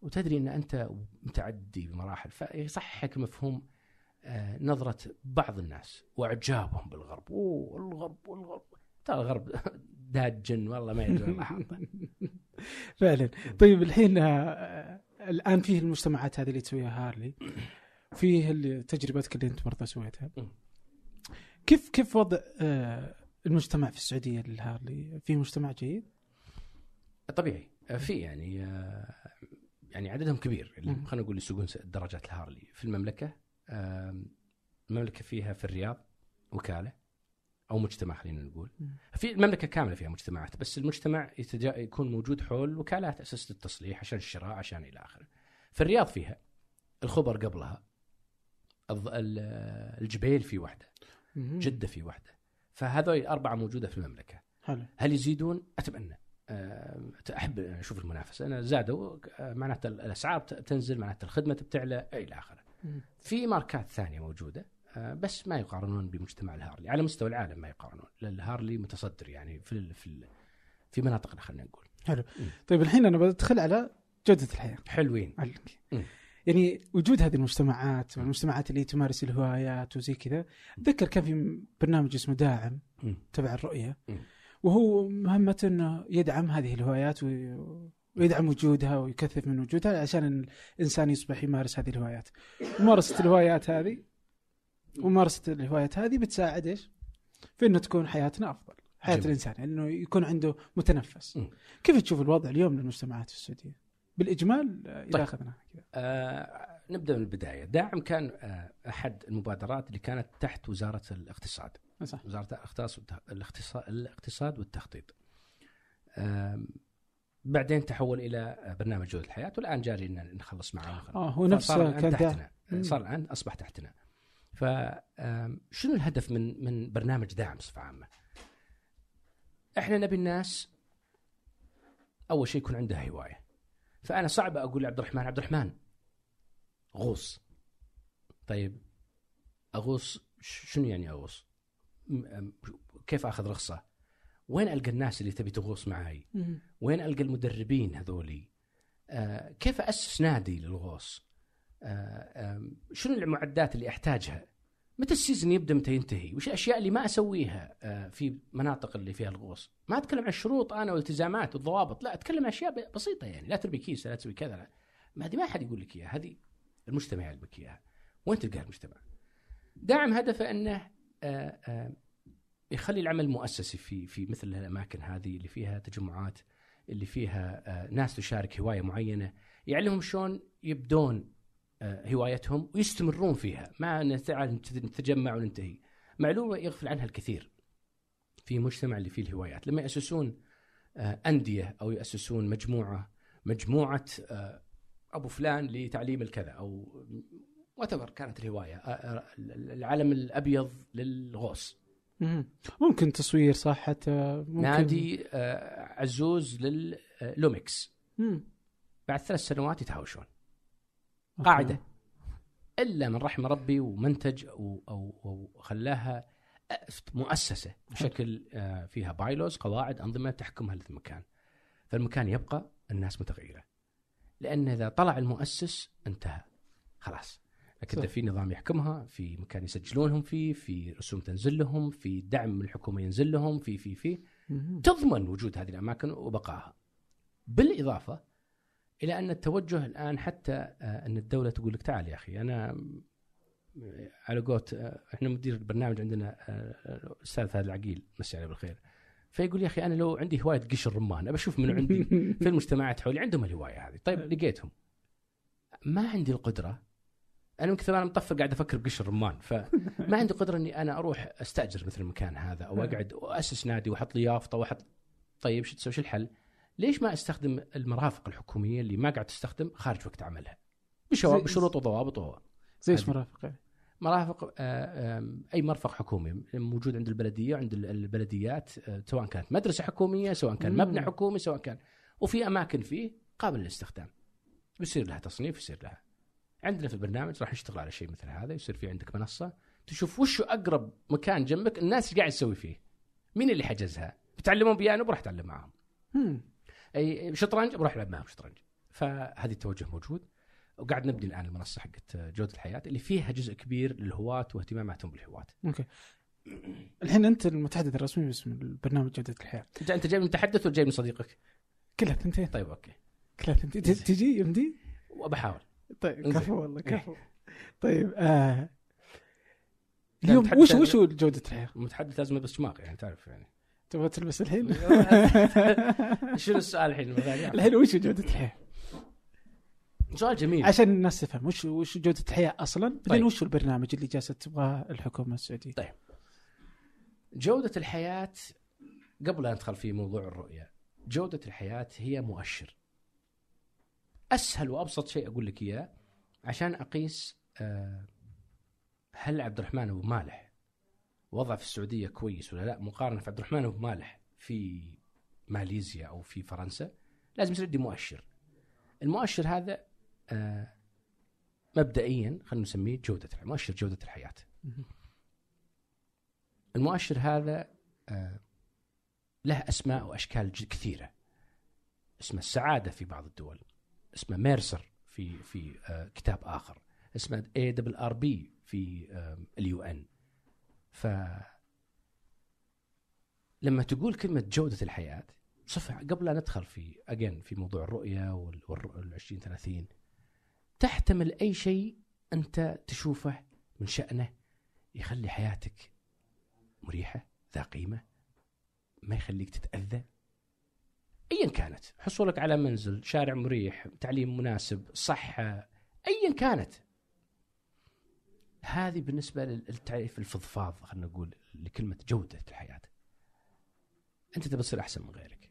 وتدري إن أنت متعدي بمراحل. فيصحك مفهوم آه، نظرة بعض الناس وإعجابهم بالغرب. أوه الغرب والغرب. ترى الغرب داجن والله ما يدري حاطه فعلا. طيب الحين آه، الآن فيه المجتمعات هذه اللي تسويها هارلي. فيه تجربتك اللي انت برضه سويتها. كيف كيف وضع آه، المجتمع في السعودية للهارلي في مجتمع جيد؟ طبيعي. في يعني يعني عددهم كبير. خلينا نقول يسوقون س- دراجات الهارلي في المملكة آم، المملكه فيها في الرياض وكالة أو مجتمع خلينا نقول. في المملكه كاملة فيها مجتمعات بس المجتمع يتجا يكون موجود حول وكالات أساس التصليح عشان الشراء عشان إلى آخره في الرياض فيها الخبر قبلها الجبيل في واحدة. جدة في واحدة فهذول أربعة موجودة في المملكة حلو هل يزيدون؟ أتمنى أحب أشوف المنافسة أنا زادوا أه، معناته الأسعار تنزل معناته الخدمة بتعلى إلى آخره. في ماركات ثانية موجودة أه، بس ما يقارنون بمجتمع الهارلي على مستوى العالم ما يقارنون الهارلي متصدر يعني في ال في ال في مناطقنا خلينا نقول. طيب الحين أنا بدخل على جودة الحياة. حلوين. يعني وجود هذه المجتمعات والمجتمعات اللي تمارس الهوايات وزي كذا أتذكر كان في برنامج اسمه داعم. تبع الرؤية. وهو مهمته إنه يدعم هذه الهوايات وي- ويدعم وجودها ويكثف من وجودها عشان الانسان يصبح يمارس هذه الهوايات. ممارسة الهوايات هذه ممارسة الهوايات هذه بتساعد إيش؟ في إنه تكون حياتنا أفضل، حياة جميل. الإنسان إنه يكون عنده متنفس. مم. كيف تشوف الوضع اليوم للمجتمعات في السعودية؟ بالإجمال آه، اذا طيب. اخذنا كذا. أه نبدأ من البداية، داعم كان أه أحد المبادرات اللي كانت تحت وزارة الاقتصاد. صح وزارة الاختصاص الاقتصاد والتخطيط. آم، بعدين تحول إلى برنامج جوده الحياة والآن جاري ان نخلص معه آه هو نفسه كان داعم. تحتنا. صار الآن أصبح تحتنا. فشنو الهدف من من برنامج دعم بصفة عامة؟ إحنا نبي الناس أول شيء يكون عندها هواية. فأنا صعب أقول لعبد الرحمن عبد الرحمن غوص. طيب أغوص شنو يعني أغوص؟ كيف أخذ رخصة؟ وين ألقى الناس اللي تبي تغوص؟ مم. وين ألقى المدربين هذولي؟ آه كيف أسس نادي للغوص؟ آه آم، شنو المعدات اللي أحتاجها؟ متى ال season يبدأ متى ينتهي؟ وش الأشياء اللي ما أسويها آه في مناطق اللي فيها الغوص؟ ما أتكلم عن الشروط أنا والالتزامات والضوابط، لا أتكلم عن أشياء بسيطة يعني لا ترمي كيس لا تسوي كذا. ما هذه ما حد يقول لك إياها، هذه المجتمع يعلمك إياها. وين تلقاها المجتمع؟ دعم هدفه أنه آه آه يخلي العمل مؤسسي في في مثل الأماكن هذه اللي فيها تجمعات اللي فيها آه، ناس تشارك هواية معينة يعلمهم شلون يبدون آه، هوايتهم ويستمرون فيها ما نتجمع وننتهي معلومة يغفل عنها الكثير في مجتمع اللي فيه الهوايات لما يأسسون آه، أندية أو يأسسون مجموعة مجموعة أبو فلان لتعليم الكذا أو وتبر كانت الهواية العلم الأبيض للغوص. ممكن تصوير صح حتى ممكن نادي آه، عزوز لللومكس مم. بعد ثلاث سنوات يتهاوشون. قاعدة. إلا من رحم ربي ومنتج أو أو, أو خلاها مؤسسة بشكل آه، فيها بايلوز قواعد أنظمة تحكمها المكان. فالمكان يبقى الناس متغيرة. لأن إذا طلع المؤسس انتهى. خلاص. لكن صح. في نظام يحكمها في مكان يسجلونهم فيه في رسوم تنزل لهم في دعم من الحكومة ينزل لهم في في في مم. تضمن وجود هذه الأماكن وبقائها. بالإضافة إلى أن التوجه الآن حتى آه، أن الدولة تقول لك تعال يا أخي أنا م- على قولت آه، إحنا مدير البرنامج عندنا آه، آه، الاستاذ هذا العقيل مسي عليه بالخير. فيقول يا أخي أنا لو عندي هواية قش الرمان أبى أشوف منو عندي في المجتمعات حولي عندهم الهواية هذه، طيب لقيتهم. ما عندي القدرة أنا يمكن أنا مطفر قاعد أفكر بقش الرمان فما عندي قدرة إني أنا أروح أستأجر مثل المكان هذا أو أقعد واسس نادي وأحط لي يافطة وأحط طيب شو تسوي شو الحل؟ ليش ما أستخدم المرافق الحكومية اللي ما قاعد تستخدم خارج وقت عملها؟ بشروط وضوابط و... زي إيش. مرافق يعني؟ مرافق آه، أي مرفق حكومي موجود عند البلدية وعند ال- البلديات آه، سواء كانت مدرسة حكومية سواء كان. مبنى حكومي سواء كان وفي أماكن فيه قابل للاستخدام بيصير لها تصنيف يصير لها عندنا في البرنامج راح نشتغل على شيء مثل هذا يصير في عندك منصة تشوف وش أقرب مكان جنبك الناس قاعد تسوي فيه. مين اللي حجزها؟ بتعلمون بيانو بروح أتعلم معاهم. أي شطرنج بروح ألعب معهم شطرنج. فهذه التوجه موجود. وقاعد نبني الآن المنصة حقت جودة الحياة اللي فيها جزء كبير للهواة واهتماماتهم بالهواة. okay. الحين أنت المتحدث الرسمي باسم البرنامج جودة الحياة. أنت جاي من متحدث ولا جاي من صديقك؟ كلها ثنتين طيب okay. كلها ثنتين تجي يمدي؟ وبحاول. طيب. كفو والله كفو طيب آه اليوم وش وش هو جودة الحياة؟ المتحدث لازم يلبس شماغ يعني تعرف يعني تبغى تلبس الحين؟ شنو السؤال الحين الحين وش جودة الحياة؟ سؤال جميل عشان الناس تفهم وش وش جودة الحياة أصلا؟ بعدين طيب. وش البرنامج اللي جالسة تبغاه الحكومة السعودية؟ طيب. جودة الحياة قبل أن ندخل في موضوع الرؤية جودة الحياة هي مؤشر أسهل وأبسط شيء أقول لك إياه عشان أقيس آه، هل عبد الرحمن أبو مالح وضعه في السعودية كويس ولا لا؟ مقارنة في عبد الرحمن أبو مالح في ماليزيا أو في فرنسا لازم يصير عندي مؤشر. المؤشر هذا آه، مبدئيا خلينا نسميه الحياة مؤشر جودة الحياة. مهم. المؤشر هذا آه، له أسماء وأشكال كثيرة. اسمه السعادة في بعض الدول. اسمه Mercer في في آه، كتاب آخر. اسمه EWRB في ال UN. ف لما تقول كلمة جودة الحياة صفة قبل لا ندخل في اجين في موضوع الرؤية وال 2030 تحتمل أي شيء أنت تشوفه من شأنه يخلي حياتك مريحة ذا قيمة ما يخليك تتأذى. ايا كانت. حصولك على منزل شارع مريح تعليم مناسب صحة ايا كانت. هذه بالنسبة للتعريف الفضفاض خلينا نقول لكلمة جودة الحياة. أنت تبي تصير أحسن من غيرك.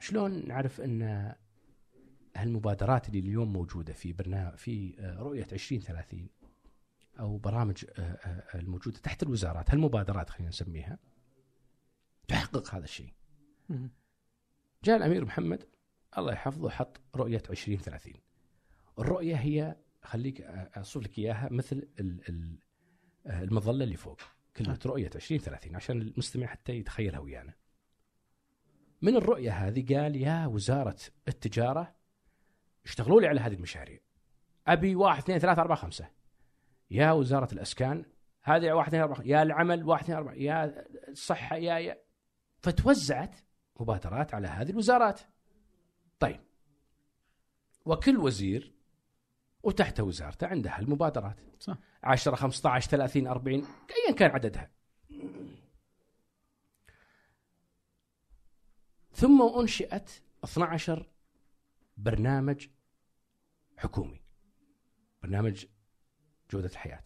شلون نعرف أن هالمبادرات اللي اليوم موجودة في برنامج في آه، رؤية 2030 أو برامج آه، آه، الموجودة تحت الوزارات هالمبادرات خلينا نسميها تحقق هذا الشيء. جاء الأمير محمد الله يحفظه حط رؤية 2030 الرؤية هي خليك أوصف لك إياها مثل ال- ال- آه، المظلة اللي فوق. كلمة رؤية 2030 عشان المستمع حتى يتخيلها ويانا. من الرؤية هذه؟ قال يا وزارة التجارة اشتغلوا لي على هذه المشاريع. أبي واحد اثنين ثلاثة أربعة خمسة. يا وزارة الأسكان هذه واحد اثنين أربعة يا العمل واحد اثنين أربعة يا الصحة يا يا. فتوزعت مبادرات على هذه الوزارات. طيب. وكل وزير وتحت وزارته عندها المبادرات. صح. 10 15 30 40 ايا كان عددها. ثم أنشئت 12 برنامج حكومي. برنامج جودة الحياة.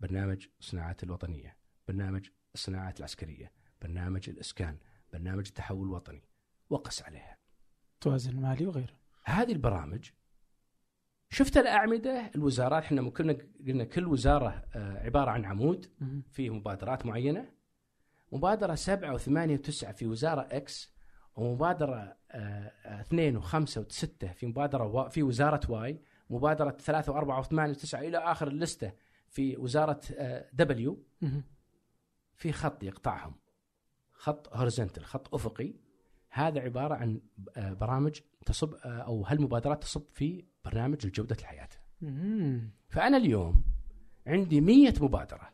برنامج الصناعات الوطنية. برنامج الصناعات العسكرية. برنامج الإسكان. برنامج التحول الوطني. وقس عليها. توازن المالي وغيره. هذه البرامج شفت الأعمدة؟ الوزارات إحنا كنا قلنا كل وزارة آه، عبارة عن عمود. فيه مبادرات معينة. مبادرة سبعة وثمانية وتسعة في وزارة X ومبادرة آه، آه، اثنين وخمسة وستة في مبادرة وا- في وزارة Y مبادرة ثلاثة وأربعة وثمانية وتسعة إلى آخر اللستة في وزارة آه، W. في خط يقطعهم. خط horizontal خط أفقي. هذا عبارة عن آه، برامج تصب آه، أو هالمبادرات تصب في برنامج لجودة الحياة. فأنا اليوم عندي 100 مبادرة.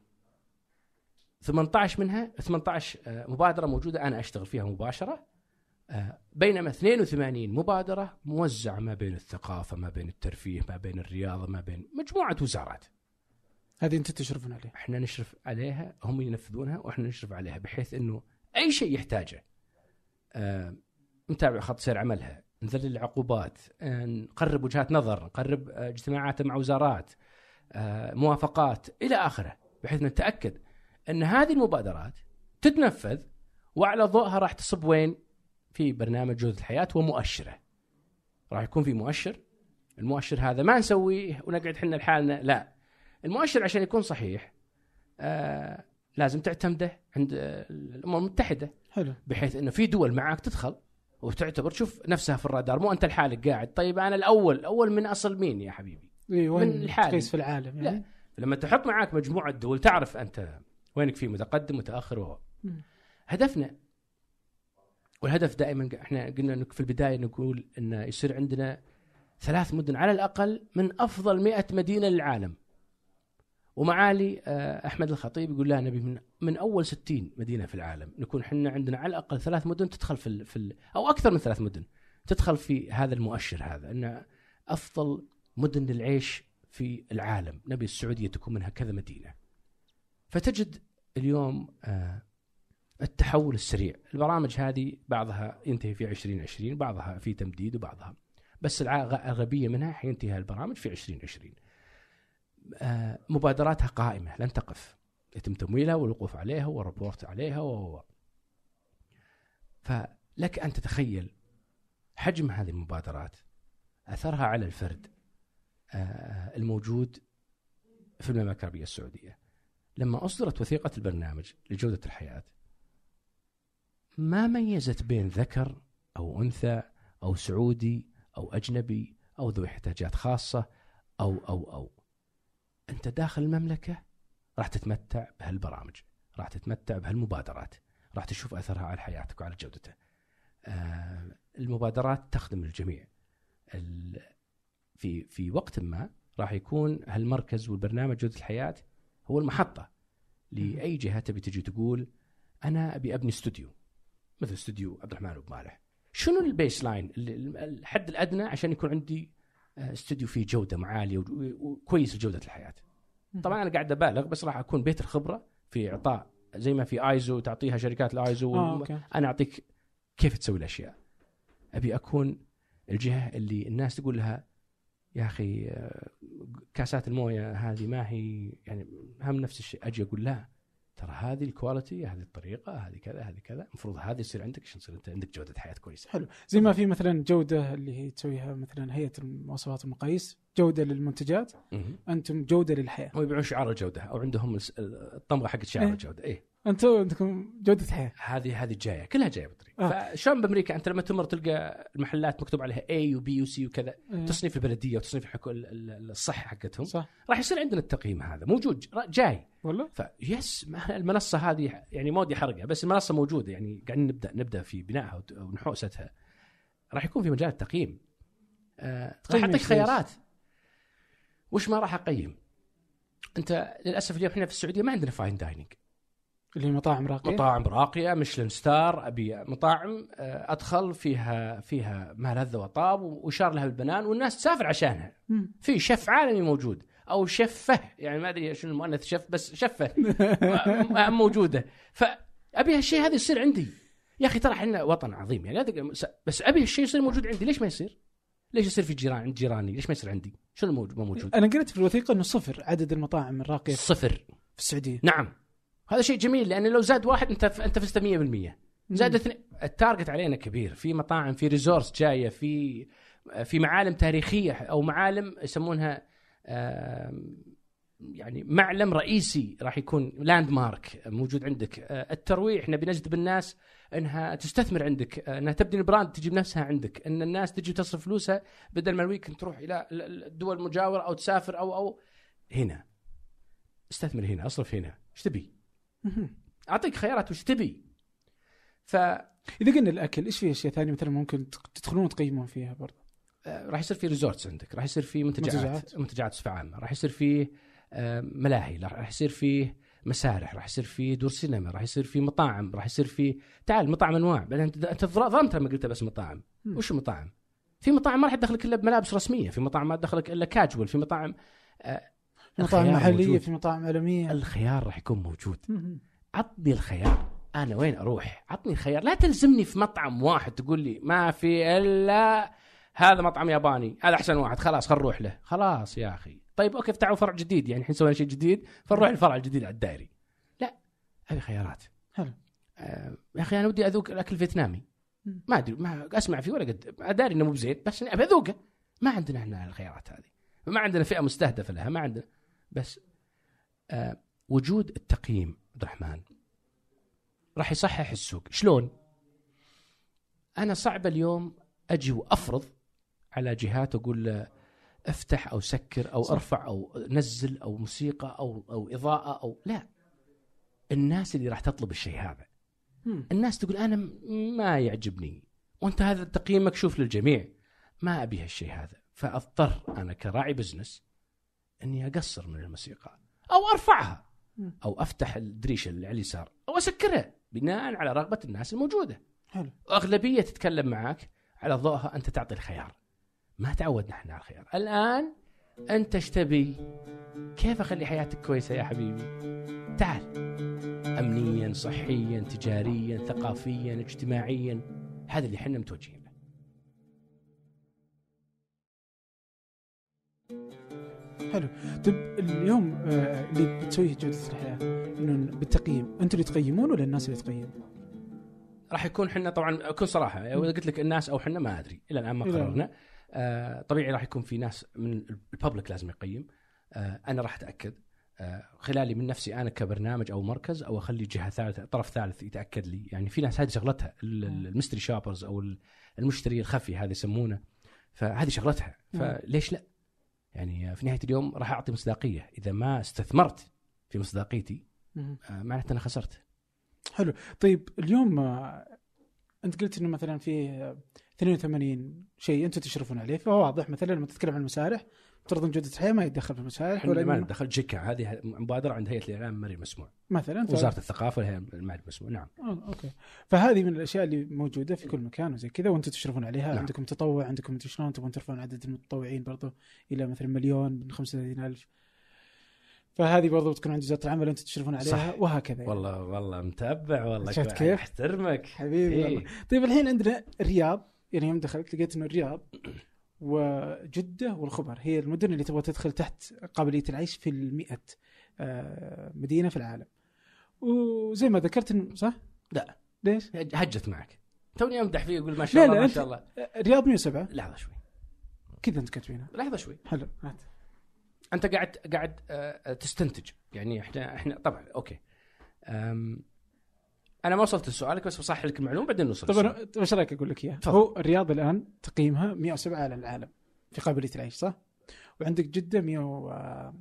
18 منها 18 آه، مبادرة موجودة أنا أشتغل فيها مباشرة. بينما 82 مبادرة موزعة ما بين الثقافة ما بين الترفيه ما بين الرياضة ما بين مجموعة وزارات. هذه أنت تشرفون عليه إحنا نشرف عليها هم ينفذونها وإحنا نشرف عليها بحيث إنه أي شيء يحتاجه آه، نتابع خط سير عملها نذلل العقوبات آه، نقرب وجهات نظر نقرب آه، اجتماعات مع وزارات موافقات إلى آخره بحيث نتأكد أن هذه المبادرات تتنفذ وعلى ضوءها راح تصب وين؟ في برنامج جوده الحياة ومؤشره. راح يكون في مؤشر المؤشر هذا ما نسويه ونقعد إحنا لحالنا لا المؤشر عشان يكون صحيح لازم تعتمده عند آه، الأمم المتحدة. حلو. بحيث إنه في دول معك تدخل وتعتبر تشوف نفسها في الرادار مو أنت لحالك قاعد. طيب أنا الأول اول من أصل مين يا حبيبي؟ وين من الحالي. تقيس في العالم يعني؟ لما تحط معاك مجموعة دول تعرف أنت وينك في متقدم متأخر و مم. هدفنا والهدف دائما إحنا قلنا إنه في البداية نقول إنه يصير عندنا ثلاث مدن على الأقل من أفضل 100 مدينة للعالم. ومعالي آه، أحمد الخطيب يقول لا نبي من من أول 60 مدينة في العالم نكون إحنا عندنا على الأقل ثلاث مدن تدخل في في أو أكثر من ثلاث مدن تدخل في هذا المؤشر هذا إن أفضل مدن للعيش في العالم نبي السعودية تكون منها كذا مدينة. فتجد اليوم آه، التحول السريع. البرامج هذه بعضها ينتهي في 2020 بعضها في تمديد وبعضها بس الأغلبية منها حينتهي البرامج في 2020 آه، مبادراتها قائمة لن تقف. يتم تمويلها والوقوف عليها والربورت عليها و فلك أن تتخيل حجم هذه المبادرات أثرها على الفرد آه، الموجود في المملكة العربية السعودية. لما أصدرت وثيقة البرنامج لجودة الحياة ما ميزت بين ذكر أو أنثى أو سعودي أو أجنبي أو ذوي احتياجات خاصة أو أو أو. أنت داخل المملكة راح تتمتع بهالبرامج راح تتمتع بهالمبادرات راح تشوف أثرها على حياتك وعلى جودتها آه، المبادرات تخدم الجميع. ال- في في وقت ما راح يكون هالمركز والبرنامج جودة الحياة هو المحطة لأي جهة تبي تجي تقول أنا أبي أبني استوديو مثل استوديو عبد الرحمن أبو مالح. شنو ال baseline ال- الحد الأدنى عشان يكون عندي استوديو فيه جودة عالية و- وكويس لجودة الحياة. طبعا أنا قاعد أبالغ بس راح أكون بيت الخبرة في إعطاء زي ما في آيزو تعطيها شركات ال ISO okay. أنا أعطيك كيف تسوي الأشياء. أبي أكون الجهة اللي الناس تقول لها يا أخي آه، كاسات الموية هذه ما هي يعني هم نفس الشيء. أجي أقول لا ترى هذه ال quality هذه الطريقة هذه كذا هذه كذا. المفروض هذه يصير عندك عشان يصير أنت عندك جودة حياة كويسة. حلو. زي ما في مثلا جودة اللي هي تسويها مثلا هيئة المواصفات والمقاييس جودة للمنتجات. أنتم جودة للحياة. هم يبيعون شعار الجودة أو عندهم الطمغه حقت شعار إيه. الجودة إيه. أنتم عندكم جودة حياة. هذه هذه جاية كلها جاية بالطريق آه. فشلون بأمريكا؟ أنت لما تمر تلقى المحلات مكتوب عليها A وبي وسي وكذا إيه. تصنيف البلدية وتصنيف الحكو ال- ال- الصحه حقتهم صح. راح يصير عندنا التقييم هذا موجود جاي. ولا؟ فيس المنصة هذه يعني ما ودي أحرقها بس المنصة موجودة يعني قاعدين نبدا نبدأ في بنائها ونحوستها. راح يكون في مجال التقييم. آه، راح أعطيك إيش خيارات. وش ما راح أقيم؟ أنت للأسف اليوم إحنا في السعودية ما عندنا fine dining اللي مطاعم راقية؟ مطاعم راقية Michelin star أبي مطاعم آه، أدخل فيها فيها ما لذ وطاب واشار لها بالبنان والناس تسافر عشانها. مم. في شيف عالمي موجود أو شفه يعني ما أدري شنو المؤنث شف بس شفه م- موجودة. فابي هالشيء هذا يصير عندي. يا أخي ترى إحنا وطن عظيم يعني بس أبي هالشيء يصير موجود عندي. ليش ما يصير؟ ليش يصير في جيران عند جيراني؟ ليش ما يصير عندي؟ شنو الموجود ما موجود؟ أنا قريت في الوثيقة إنه صفر عدد المطاعم الراقية في صفر. السعودية. نعم. هذا شيء جميل لأن لو زاد واحد أنت أنت فزت 100% زاد اثنين. ال target علينا كبير. في مطاعم في resorts جاية في في معالم تاريخية أو معالم يسمونها آم، يعني معلم رئيسي راح يكون landmark موجود عندك. آه، الترويح نبي نجذب الناس إنها تستثمر عندك. آه، إنها تبني ال brand تجي بنفسها عندك. إن الناس تجي تصرف فلوسها بدل ما ال weekend تروح إلى ال- ال- الدول المجاورة أو تسافر أو أو. هنا. استثمر هنا اصرف هنا. إيش تبي؟ أعطيك خيارات وش تبي؟ ف إذا قلنا الأكل إيش في أشياء ثانية مثلا ممكن تدخلون وتقيمون فيها برضه آه، راح يصير في resorts عندك راح يصير في منتجعات منتجعات. بصفه عامة راح يصير في ملاهي راح يصير في مسارح راح يصير في دور سينما راح يصير في مطاعم راح يصير في تعال مطاعم أنواع بعدين أنت أنت ظلمت لما قلت بس مطاعم. وش المطاعم؟ في مطاعم ما راح تدخلك إلا بملابس رسمية في مطاعم ما تدخلك إلا كاجوال في مطاعم آه، مطاعم محلية موجود. في مطاعم عالمية الخيار راح يكون موجود. عطني الخيار أنا وين أروح عطني الخيار لا تلزمني في مطعم واحد تقول لي ما في إلا هذا مطعم ياباني هذا أحسن واحد خلاص خل نروح له. خلاص يا أخي. طيب أوكي افتحوا فرع جديد يعني الحين سوينا شيء جديد فنروح الفرع الجديد على الدائري. لا هذه خيارات. حلو. آه يا أخي أنا ودي أذوق الأكل الفيتنامي. ما أدري ما أسمع فيه ولا قد أداري إنه مو بزين بس أبي أذوقه. ما عندنا إحنا الخيارات هذه. ما عندنا فئة مستهدفة لها ما عندنا. بس آه وجود التقييم عبد الرحمن. راح يصحح السوق. شلون؟ أنا صعب اليوم أجي وأفرض على جهات واقول له افتح أو سكر أو صح. أرفع أو نزل أو موسيقى أو أو إضاءة أو لا. الناس اللي راح تطلب الشيء هذا. مم. الناس تقول أنا ما يعجبني. وأنت هذا التقييم مكشوف للجميع. ما أبي هالشيء هذا. فأضطر أنا كراعي بزنس إني أقصر من الموسيقى. أو أرفعها. أو أفتح الدريشه اللي على اليسار. أو أسكرها. بناء على رغبة الناس الموجودة. حلو. واغلبيه تتكلم معك على ضوءها أنت تعطي الخيار. ما تعودنا إحنا على الخيار الآن أنت إيش تبي؟ كيف أخلي حياتك كويسة يا حبيبي؟ تعال. امنيا صحيا تجاريا ثقافيا اجتماعيا. هذا اللي إحنا متوجهين له. حلو. طيب اليوم آه، اللي بتسويه جودة الحياة إنه بالتقييم أنتم اللي تقيمون ولا الناس اللي تقيم؟ راح يكون إحنا طبعا أكون صراحة اذا قلت لك الناس أو إحنا ما أدري. إلى الآن ما الآن. قررنا. طبيعي راح يكون في ناس من الببليك لازم يقيم. آه أنا راح أتأكد. آه خلالي من نفسي أنا كبرنامج أو مركز أو أخلي جهة ثالثة طرف ثالث يتأكد لي. يعني في ناس هذه شغلتها ال- ال- المستري شوبرز أو ال- المشتري الخفي هذا يسمونه. فهذه شغلتها. فليش لا؟ يعني في نهاية اليوم راح أعطي مصداقية. إذا ما استثمرت في مصداقيتي. آه معناته أنا خسرت. حلو. طيب اليوم آه، انت قلت إنه مثلا في آه، 82 شيء أنتم تشرفون عليه فهو واضح مثلا لما تتكلم عن المسارح تفترض ان جودة الحياة ما يتدخل في المسارح ولا ما ندخل جيكا هذه مبادرة عند هيئة الإعلام مري مسموع. مثلا ف... وزارة الثقافة وهي المعهد المسموع نعم. آه، أوكي. فهذه من الأشياء اللي موجودة في كل مكان وزي كذا وأنتم تشرفون عليها. نعم. عندكم تطوع عندكم شلون تبغون ترفعون عدد المتطوعين برضو إلى مثلا مليون من 35000 فهذه برضو تكون عند وزاره العمل أنتم تشرفون عليها صح. وهكذا يعني. والله والله متابع والله شفت. كيف؟ أحترمك حبيبي إيه. والله طيب الحين عندنا الرياض يعني يوم دخلت لقيت إنه الرياض وجدة والخبر هي المدن اللي تبغى تدخل تحت قابلية العيش في المئة آه، مدينة في العالم وزي ما ذكرت انه صح؟ لا. ليش؟ هجت معك توني امدح فيه يقول ما شاء الله لا، ما شاء الله الرياض 107 لحظة شوي كذا أنت كاتبينها لحظة شوي حلو هات أنت قاعد قاعد آه، تستنتج يعني إحنا إحنا طبعا أوكي أنا ما وصلت لسؤالك بس بصحح لك المعلومة بعدين نوصل طب للسؤال. أنا طب إيش رأيك أقول لك إياها؟ هو الرياض الآن تقييمها 107 على العالم في قابلية العيش صح؟ وعندك جدة 100 و- آه،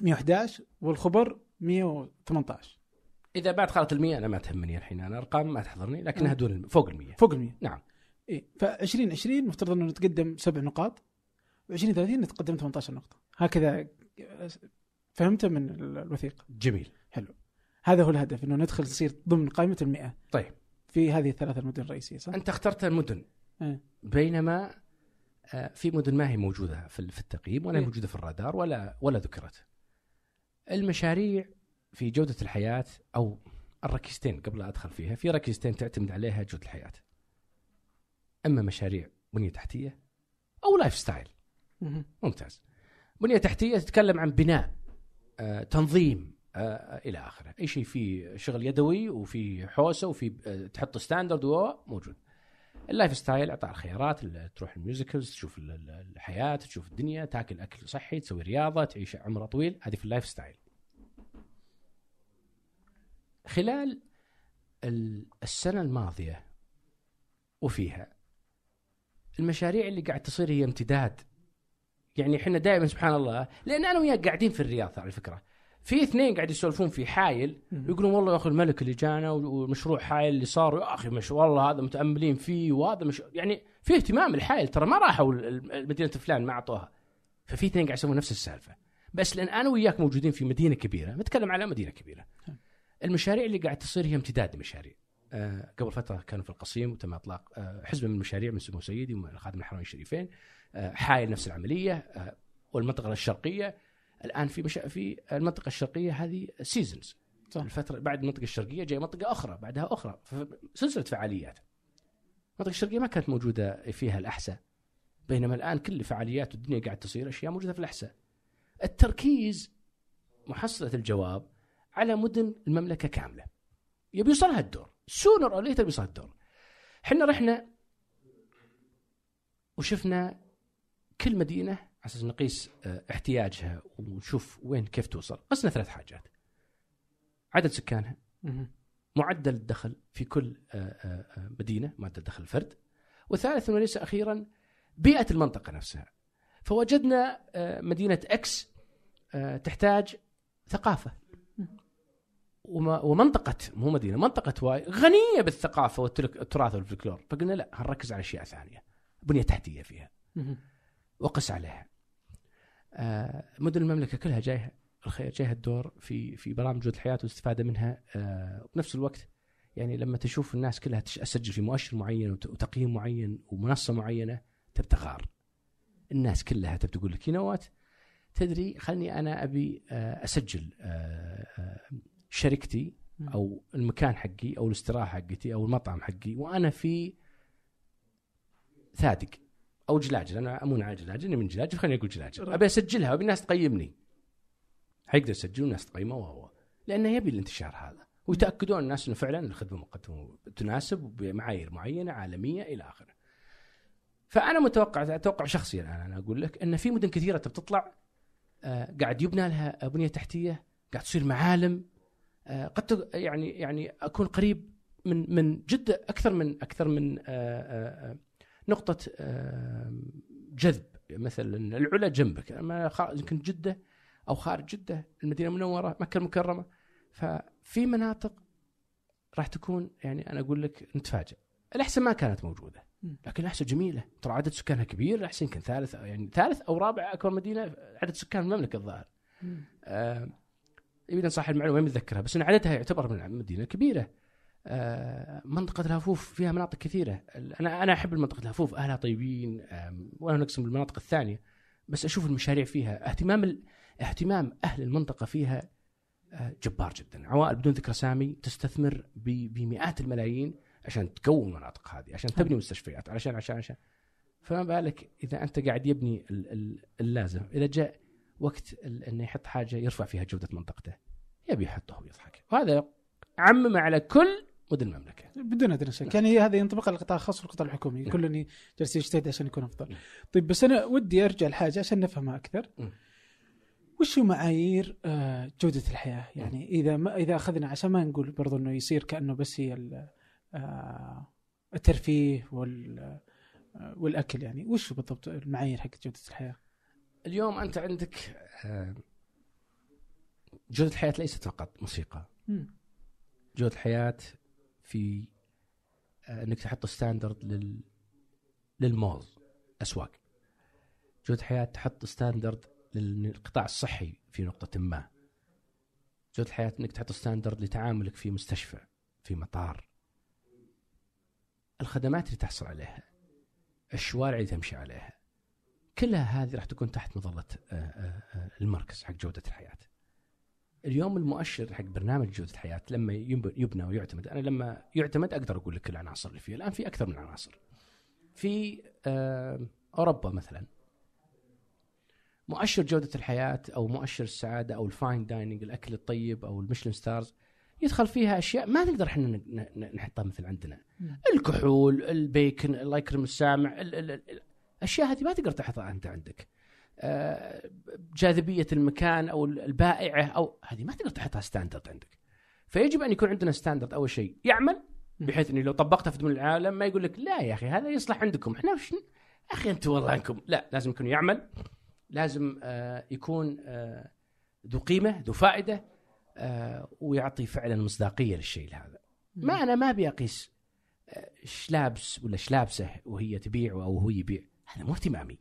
111 والخبر 118 إذا بعد خالة المية أنا ما تهمني الحين أنا أرقام ما تحضرني لكنها مم. دون فوق المية فوق ال 100 نعم. اي ف 2020 مفترض إنه نتقدم سبع نقاط و 2030 نتقدم 18 نقطة هكذا فهمت من ال- الوثيقه جميل هذا هو الهدف إنه ندخل نصير ضمن قائمة المئة طيب في هذه الثلاث المدن الرئيسية صح؟ أنت اخترت المدن إيه. بينما آه، في مدن ما هي موجودة في التقييم ولا إيه. موجودة في الرادار ولا ولا ذكرت. المشاريع في جودة الحياة أو الركيزتين قبل لا أدخل فيها، في ركيزتين تعتمد عليها جودة الحياة. أما مشاريع بنية تحتية أو lifestyle. ممتاز. بنية تحتية تتكلم عن بناء آه، تنظيم آه، إلى آخره، أي شيء فيه شغل يدوي وفي حوسة وفي آه، تحط standard موجود. ال lifestyle إعطاء الخيارات ال- تروح ال musicals تشوف ال- ال- الحياة تشوف الدنيا تاكل أكل صحي تسوي رياضة تعيش عمر طويل. هذه في ال lifestyle. خلال ال- السنة الماضية وفيها المشاريع اللي قاعد تصير هي امتداد يعني إحنا دائما سبحان الله لأن أنا وياك قاعدين في الرياض على فكرة. في اثنين قاعد يسولفون في حايل. يقولون والله يا أخي الملك اللي جانا والمشروع حايل اللي صار يا أخي مش والله هذا متأملين فيه وهذا مش يعني في اهتمام الحايل ترى ما راحوا مدينة فلان ما أعطوها. ففي اثنين قاعد يسوون نفس السالفة. بس لأن أنا وياك موجودين في مدينة كبيرة نتكلم على مدينة كبيرة. المشاريع اللي قاعد تصير هي امتداد لمشاريع آه قبل فترة كانوا في القصيم وتم إطلاق آه حزب من المشاريع من سمو سيدي ومن خادم الحرمين الشريفين. حايل نفس العملية آه والمنطقة الشرقية. الآن في مشا... في المنطقة الشرقية هذه سيزونز صح. الفترة بعد المنطقة الشرقية جاي منطقة أخرى بعدها أخرى. سلسلة فعاليات. المنطقة الشرقية ما كانت موجودة فيها الأحساء بينما الآن كل فعاليات الدنيا قاعد تصير أشياء موجودة في الأحساء. التركيز محصلة الجواب على مدن المملكة كاملة. يبي يوصلها الدور. sooner or later بيوصل الدور. إحنا رحنا وشفنا كل مدينة أساس نقيس آه، احتياجها ونشوف وين كيف توصل. قسنا ثلاث حاجات. عدد سكانها. معدل الدخل في كل آه، آه، مدينة معدل دخل الفرد. وثالثا وليس أخيرا بيئة المنطقة نفسها. فوجدنا مدينة X تحتاج ثقافة. ومنطقة مو مدينة منطقة Y غنية بالثقافة والترك- والتراث والفلكلور. فقلنا لا هنركز على أشياء ثانية. بنية تحتية فيها. وقس عليها. آه، مدن المملكة كلها جايها الخير جايها الدور في في برامج جوده الحياة والاستفادة منها. آه، وبنفس الوقت يعني لما تشوف الناس كلها تسجل في مؤشر معين وت- وتقييم معين ومنصة معينة تبي تغار. الناس كلها تبي تقول لك ينوات تدري خلني أنا أبي آه، أسجل شركتي أو المكان حقي أو الاستراحة حقتي أو المطعم حقي وأنا في ثادق. أو جلاجل أنا امون على جلاجل إني من جلاجل خليني أقول جلاجل أبي أسجلها وأبي الناس تقيمني. حيقدر يسجل والناس تقيمه وهو. لأنه يبي الانتشار هذا. ويتأكدون الناس إنه فعلا الخدمة مقدمة تناسب بمعايير معينة عالمية إلى آخره. فأنا متوقع أتوقع شخصيا أنا, أنا أقول لك إن في مدن كثيرة تبي تطلع آه، قاعد يبنى لها بنية تحتية قاعد تصير معالم. آه، قد يعني يعني أكون قريب من من جده أكثر من أكثر من آه، آه، جذب. مثلا العلا جنبك يمكن جدة أو خارج جدة المدينة المنورة مكة المكرمة. ففي مناطق راح تكون يعني أنا أقول لك نتفاجئ الأحسن ما كانت موجودة. مم. لكن الأحسن جميلة. ترى عدد سكانها كبير الأحسن يمكن ثالث يعني ثالث أو رابع أكبر مدينة عدد سكان المملكة الظاهر. يبي صح المعلومة ما متذكرها بس إن عددها يعتبر من مدينه كبيره آه منطقة الهفوف فيها مناطق كثيرة. أنا أنا أحب منطقه الهفوف أهلها طيبين ولا نقسم بالمناطق الثانية بس أشوف المشاريع فيها. اهتمام ال... اهتمام أهل المنطقة فيها آه جبار جدا. عوائل بدون ذكر أسامي تستثمر ب... بمئات الملايين عشان تقوي المناطق هذه عشان تبني مستشفيات علشان عشان عشان. فما بالك إذا أنت قاعد يبني ال- ال- اللازم. إذا جاء وقت ال- إنه يحط حاجة يرفع فيها جودة منطقته يبي يحطه ويضحك. وهذا عمم على كل مدن المملكة بدون ادنى شك يعني هذا ينطبق على القطاع الخاص والقطاع الحكومي نعم. جالس يجتهد عشان يكون أفضل نعم. طيب بس أنا ودي أرجع لحاجه عشان نفهمها أكثر مم. وش هو معايير آه، جودة الحياة يعني إذا ما إذا أخذنا عشان ما نقول برضو إنه يصير كأنه بس هي آه، الترفيه وال آه، والأكل يعني وش بالضبط المعايير حق جودة الحياة؟ اليوم أنت عندك جودة الحياة ليست فقط موسيقى مم. جودة الحياة في آه، إنك تحط ستاندرد لل للمول أسواق. جودة الحياة تحط standard للقطاع الصحي في نقطة ما. جودة الحياة إنك تحط standard لتعاملك في مستشفى في مطار. الخدمات اللي تحصل عليها الشوارع اللي تمشي عليها كلها هذه راح تكون تحت مظله آه، آه، المركز حق جودة الحياة. اليوم المؤشر حق برنامج جودة الحياة لما يبنى ويعتمد أنا لما يعتمد أقدر أقول لك العناصر اللي فيه. الآن في أكثر من عناصر. في آه، أوروبا مثلا. مؤشر جودة الحياة أو مؤشر السعادة أو ال fine dining الأكل الطيب أو ال Michelin stars يدخل فيها أشياء ما نقدر إحنا نحطها مثل عندنا. الكحول البيكن الله يكرم السامع ال- ال- ال- الأشياء هذه ما تقدر تحطها أنت عندك. جاذبية المكان أو البائعة أو هذه ما تقدر تحطها standard عندك. فيجب أن يكون عندنا standard أول شيء يعمل بحيث إني لو طبقتها في دول العالم ما يقول لك لا يا أخي هذا يصلح عندكم. إحنا وش يا أخي أنتم والله أنكم. لا لازم يكون يعمل لازم آه، يكون آه، ذو قيمة ذو فائدة آه، ويعطي فعلا مصداقية للشيء هذا. ما أنا ما أبي أقيس آه، إيش لابس ولا إيش لابسه وهي تبيع أو هو يبيع. هذا مو اهتمامي.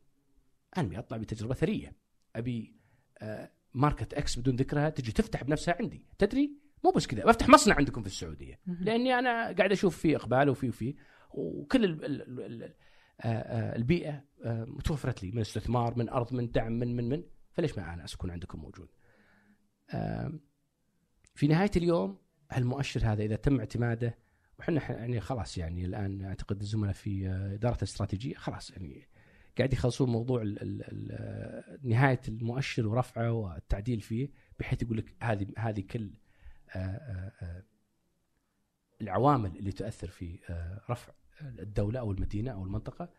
أنا ابي أطلع بتجربة ثرية. أبي آه، ماركة إكس بدون ذكرها تجي تفتح بنفسها عندي. تدري؟ مو بس كذا. بفتح مصنع عندكم في السعودية. لأني أنا قاعد أشوف فيه إقبال وفي وفي. وكل ال ال ال ال آه، آه، البيئة متوفرت لي. من استثمار من أرض من دعم من من من. فليش ما أنا اكون عندكم موجود؟ في نهاية اليوم هالمؤشر هذا إذا تم اعتماده وحنا يعني خلاص يعني الآن أعتقد الزملاء في إدارة الاستراتيجيه خلاص يعني قاعد يخلصون موضوع ال ال ال نهاية المؤشر ورفعه والتعديل فيه بحيث يقول لك هذه هذه كل آه، آه، آه، العوامل اللي تؤثر في آه، رفع الدولة أو المدينة أو المنطقة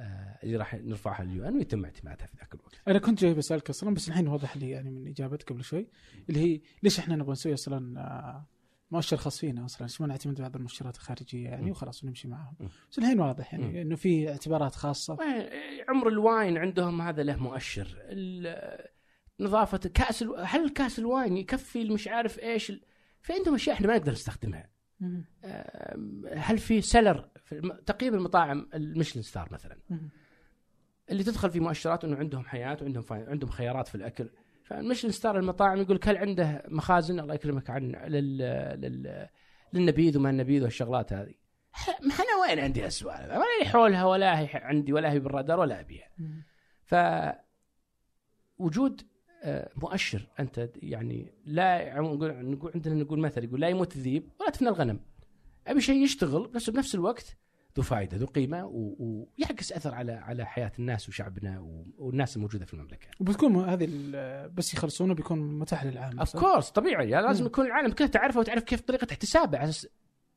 آه، اللي راح نرفعها لل UN ويتم اعتمادها في ذاك الوقت. أنا كنت جاي بسألك أصلا بس الحين وضح لي يعني من إجابتك قبل شوي اللي هي ليش إحنا نبغى نسوي أصلا آه، مؤشر خاص فينا أصلا. ما نعتمد بعض المؤشرات الخارجية يعني. وخلاص ونمشي معهم م. بس الحين واضح. يعني إنه في اعتبارات خاصة. عمر ال wine عندهم هذا له مؤشر. ال- نظافة كأس الو- هل كأس ال wine يكفي مش عارف إيش ال- في عندهم أشياء إحنا ما نقدر نستخدمها. هل في cellar في تقييم المطاعم ال Michelin star مثلا. اللي تدخل في مؤشرات إنه عندهم حياة وعندهم فا... عندهم خيارات في الأكل. فال Michelin star المطاعم يقول لك هل عنده مخازن؟ الله يكرمك عن لل... لل... للنبيذ وما النبيذ والشغلات هذه. ح- ما أنا وين عندي السؤال ما لي حولها ولا هي عندي ولا هي بالرادار ولا أبيها. ف وجود آه، مؤشر أنت يعني لا نقول نقول عندنا نقول مثل يقول لا يموت الذيب ولا تفنى الغنم. أبي شيء يشتغل بس بنفس الوقت ذو فائدة ذو قيمة ويعكس أثر على على حياة الناس وشعبنا والناس الموجودة في المملكة. وبتكون هذه بس يخلصونه بيكون متاح للعام اوف؟ كورس طبيعي يعني لازم. يكون العالم كله تعرفه وتعرف كيف طريقة احتسابه على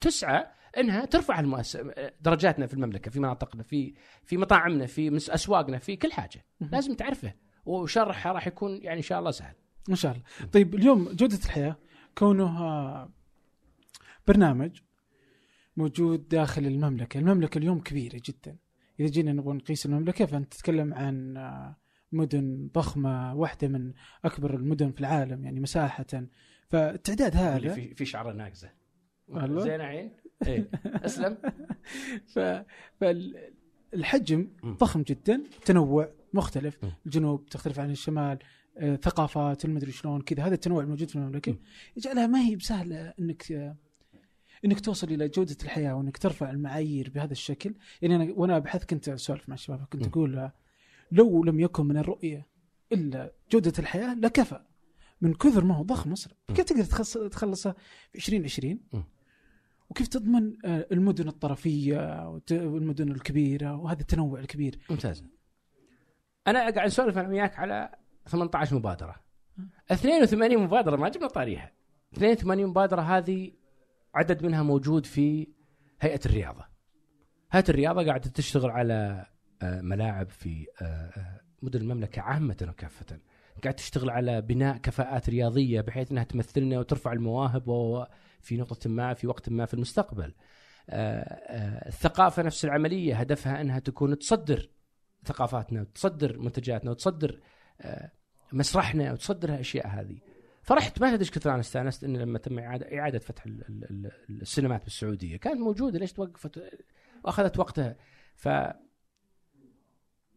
تسعى إنها ترفع المؤس... درجاتنا في المملكة في مناطقنا في في مطاعمنا في أسواقنا في كل حاجة. لازم تعرفه وشرحها راح يكون يعني إن شاء الله سهل. إن شاء الله طيب اليوم جودة الحياة كونه برنامج موجود داخل المملكة المملكة اليوم كبيرة جدا إذا جينا نبغى نقيس المملكة فأنت تتكلم عن آه، مدن ضخمة واحدة من أكبر المدن في العالم يعني مساحة فالتعداد اللي هذا في في شعرة ناقزة. زين عين؟ إيه أسلم ف... فالحجم. ضخم جدا تنوع مختلف. الجنوب تختلف عن الشمال آه، ثقافات المدري شلون كذا هذا التنوع الموجود في المملكة مم. يجعلها ما هي بسهلة إنك آه، إنك توصل إلى جودة الحياة وإنك ترفع المعايير بهذا الشكل يعني أنا وأنا أبحث كنت أسولف مع الشباب كنت. أقول لو لم يكن من الرؤية إلا جودة الحياة لكفى من كثر ما هو ضخم مصر. كيف تقدر تخلص تخلصها في 2020 مم. وكيف تضمن آه، المدن الطرفية والمدن الكبيرة وهذا التنوع الكبير ممتاز. أنا قاعد أسولف أنا وياك على 18 مبادرة. 82 مبادرة ما جبنا طاريها. 82 مبادرة هذه عدد منها موجود في هيئة الرياضة. هيئة الرياضة قاعدة تشتغل على آه، ملاعب في آه، آه، مدن المملكة عامة وكافة. قاعد تشتغل على بناء كفاءات رياضية بحيث إنها تمثلنا وترفع المواهب في نقطة ما في وقت ما في المستقبل. الثقافة نفس العملية هدفها إنها تكون تصدر ثقافاتنا وتصدر منتجاتنا وتصدر مسرحنا وتصدر الأشياء هذه. فرحت ما تدري إيش كثر أنا استأنست ان لما تم اعاده إعادة فتح ال- ال- ال- السينمات بالسعودية. كانت موجودة ليش توقفت؟ وأخذت وقتها. ف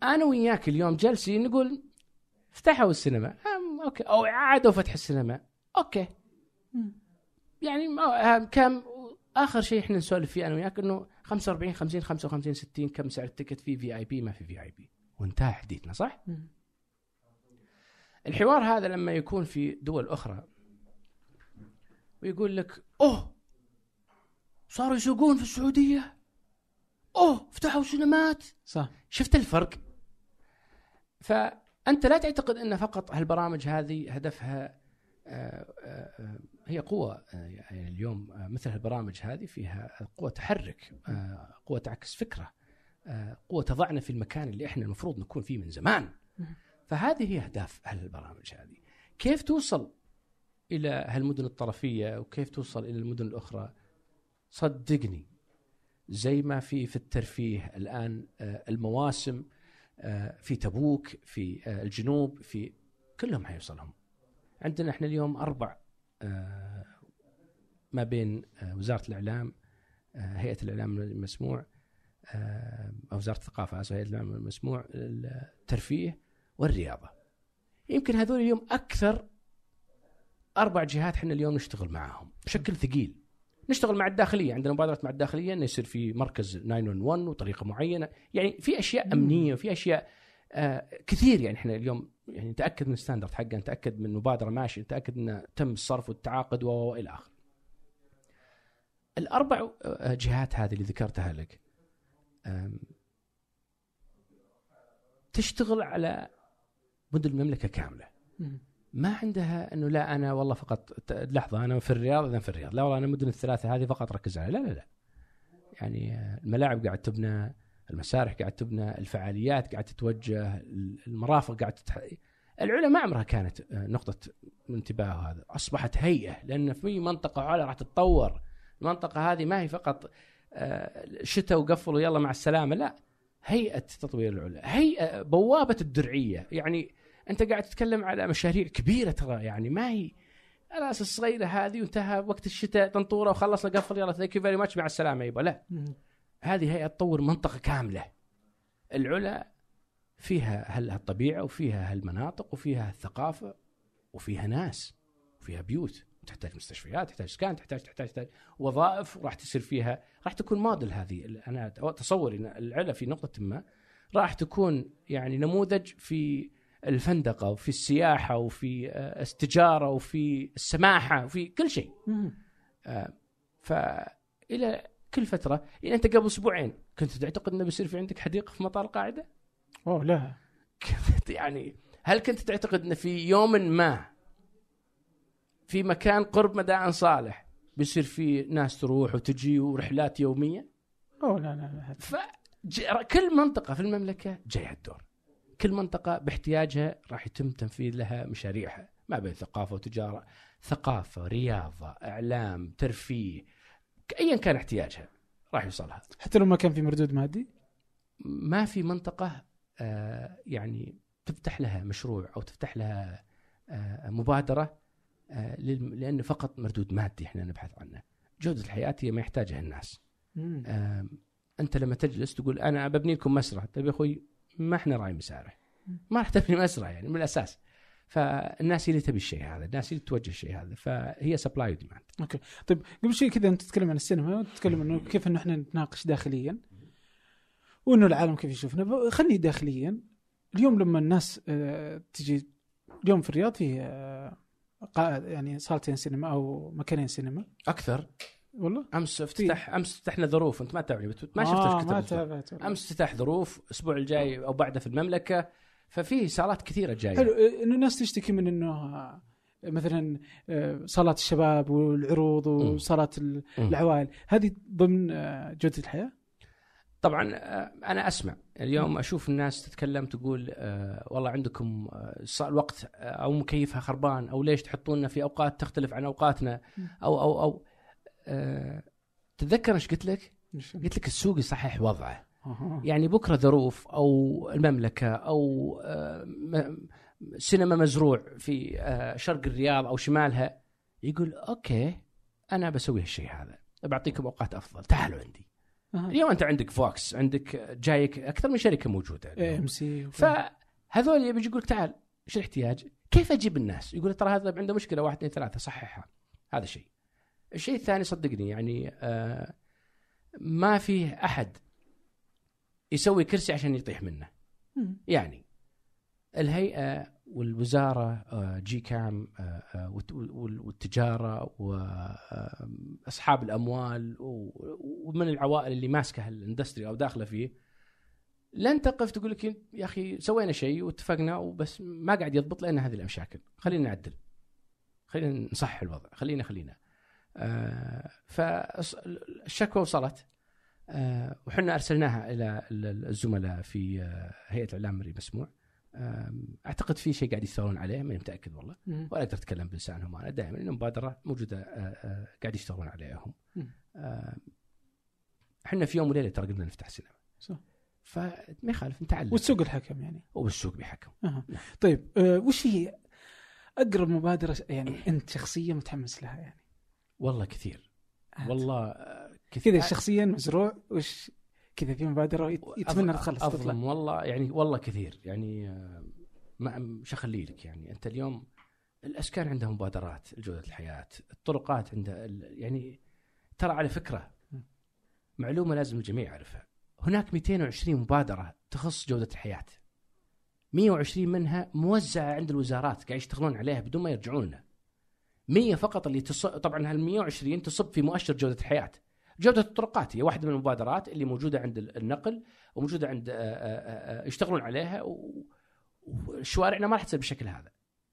أنا وياك اليوم جالسين نقول فتحوا السينما. okay. أو إعادوا فتح السينما. okay. يعني كم آخر شيء إحنا نسولف فيه أنا وياك إنه 45 50 55 60 كم سعر ال ticket في في اي بي ما في في اي بي وانتهى حديثنا صح؟ الحوار هذا لما يكون في دول أخرى ويقول لك أوه صاروا يسوقون في السعودية أوه فتحوا سينمات. صح. شفت الفرق؟ فأنت لا تعتقد أن فقط هالبرامج هذه هدفها آه، آه، آه، هي قوة يعني اليوم مثل هالبرامج هذه فيها قوة تحرك قوة تعكس فكرة قوة تضعنا في المكان اللي إحنا المفروض نكون فيه من زمان. فهذه هي أهداف هالبرامج هذه. كيف توصل إلى هالمدن الطرفية وكيف توصل إلى المدن الأخرى؟ صدقني زي ما في في الترفيه الآن آه، المواسم آه، في تبوك في آه، الجنوب في كلهم حيوصلهم. عندنا إحنا اليوم أربع ما بين وزارة الإعلام هيئة الإعلام المسموع أو وزارة الثقافة هيئة الإعلام المسموع الترفيه والرياضة. يمكن هذول اليوم أكثر أربع جهات إحنا اليوم نشتغل معاهم بشكل ثقيل. نشتغل مع الداخلية عندنا مبادرة مع الداخلية إنه يصير في مركز 911 وطريقة معينة. يعني في أشياء أمنية وفي أشياء آه كثير يعني إحنا اليوم يعني نتأكد من الستاندرد حقه نتأكد من المبادره ماشية نتأكد إنه تم الصرف والتعاقد والى آخره. الأربع آه، جهات هذه اللي ذكرتها لك تشتغل على مدن المملكة كاملة. ما عندها إنه لا أنا والله فقط لحظة أنا في الرياض إذا في الرياض. لا والله أنا المدن الثلاثة هذه فقط ركز عليها. لا لا لا. يعني الملاعب قاعد تبنى المسارح قاعد تبنى الفعاليات قاعد تتوجه المرافق قاعد تتح... العلا ما عمرها كانت آه، نقطة انتباه هذا. أصبحت هيئة لأن في منطقة علا راح تتطور. المنطقة هذه ما هي فقط آه، شتاء وقفلوا يلا مع السلامة لا. هيئة تطوير العلا هيئة بوابة الدرعية. يعني أنت قاعد تتكلم على مشاريع كبيرة ترى يعني ما هي الناس الصغيرة هذه وانتهى وقت الشتاء طنطورة وخلصنا قفل يلا thank you very much مع السلامة يبا. لا. هذه هيئة تطور منطقة كاملة. العلا فيها هالطبيعة وفيها هالمناطق وفيها الثقافة وفيها ناس وفيها بيوت. تحتاج مستشفيات تحتاج سكان تحتاج تحتاج, تحتاج وظائف وراح تصير فيها راح تكون موديل هذه. أنا تصوري العلا في نقطة ما راح تكون يعني نموذج في الفندقة وفي السياحة وفي آه، التجاره وفي السماحة وفي كل شيء. آه، فإلى كل فترة يعني أنت قبل أسبوعين كنت تعتقد إنه بيصير في عندك حديقة في مطار القاعدة؟ أوه لا يعني هل كنت تعتقد انه في يوم ما في مكان قرب مدائن صالح بيصير في ناس تروح وتجي ورحلات يومية؟ أوه لا لا لا ف كل منطقة في المملكة جاي الدور كل منطقة باحتياجها راح يتم تنفيذ لها مشاريعها ما بين ثقافة وتجارة ثقافة رياضة إعلام ترفيه ايا كان احتياجها راح يوصلها. حتى لو ما كان في مردود مادي؟ ما في منطقة آه يعني تفتح لها مشروع أو تفتح لها آه مبادرة آه لأنه فقط مردود مادي إحنا نبحث عنه. جودة الحياة هي ما يحتاجها الناس. آه أنت لما تجلس تقول أنا ببني لكم مسرح طيب يا أخوي ما إحنا راعي مسارح ما راح تبني مسرح يعني من الأساس. فالناس هي اللي تبي الشيء هذا الناس اللي توجه الشيء هذا فهي supply و demand okay. طيب قبل شوي كذا أنت تتكلم عن السينما وتتكلم إنه كيف إنه إحنا نتناقش داخليا وإنه العالم كيف يشوفنا. خلني داخليا. اليوم لما الناس آه، تجي اليوم في الرياض في آه، يعني صالتين سينما أو مكانين سينما. أكثر. والله؟ أمس افتتح أمس فتحنا ظروف أنت ما تعرف ما آه ما تابعت. أمس افتتح ظروف الأسبوع الجاي أو بعده في المملكة ففي صالات كثيرة جاية. حلو إنه الناس تشتكي من إنه آه، مثلا آه، صالات الشباب والعروض وصالات العوائل. هذه ضمن آه، جودة الحياة؟ طبعا أنا أسمع. اليوم أشوف الناس تتكلم تقول والله عندكم الوقت أو مكيفها خربان أو ليش تحطوننا في أوقات تختلف عن أوقاتنا أو أو أو تتذكر إيش قلت لك؟ قلت لك السوق يصحح وضعه. يعني بكرة ظروف أو المملكة أو آه، سينما مزروع في آه، شرق الرياض أو شمالها يقول okay أنا بسوي هالشيء هذا. بعطيكم أوقات أفضل. تعالوا عندي. اليوم أنت عندك VOX عندك جايك أكثر من شركة موجودة AMC فهذول يبي يقول تعال إيش الاحتياج؟ كيف أجيب الناس؟ يقول ترى هذا عنده مشكلة واحد اثنين ثلاثة صححها. هذا شيء. الشيء الثاني صدقني يعني آه ما فيه أحد يسوي كرسي عشان يطيح منه. يعني الهيئة والوزارة آه، GCAM آه، والتجارة واصحاب الأموال ومن العوائل اللي ماسكة ال industry أو داخلة فيه. لن تقف تقول لك يا أخي سوينا شيء واتفقنا وبس ما قاعد يضبط لأن هذه المشاكل خلينا نعدل. خلينا نصحح الوضع. خلينا خلينا. فالشكوى وصلت. آه، وحنا أرسلناها إلى الزملاء في آه، هيئة الاعلام المرئي مسموع. أعتقد في شيء قاعد يشتغلون عليه ماني متأكد والله. ولا أقدر أتكلم بلسانهم أنا دائما انه مبادره موجودة آه، قاعد يشتغلون عليها هم إحنا في يوم وليلة ترى قلنا نفتح سينما صح. فما يخالف نتعلم. والسوق الحكم يعني. والسوق بيحكم. أه. طيب أه وش هي أقرب مبادرة يعني أنت شخصيا متحمس لها يعني؟ والله كثير. والله كذا شخصيا مزروع وش كذا في مبادرة يتمنى تخلص تطلع. والله يعني والله كثير. يعني آه، ما اخلي لك يعني. أنت اليوم الاسكان عندها مبادرات لجوده الحياة، الطرقات عندها يعني ترى على فكرة معلومة لازم الجميع يعرفها. هناك 220 مبادرة تخص جودة الحياة. 120 منها موزعة عند الوزارات قاعد يشتغلون عليها بدون ما يرجعون لنا. 100 فقط اللي تصب طبعا هال 120 تصب في مؤشر جودة الحياة. جودة الطرقات هي واحدة من المبادرات اللي موجودة عند النقل وموجودة عند آه، آه، آه، يشتغلون عليها وشوارعنا ما راح تصير بالشكل هذا.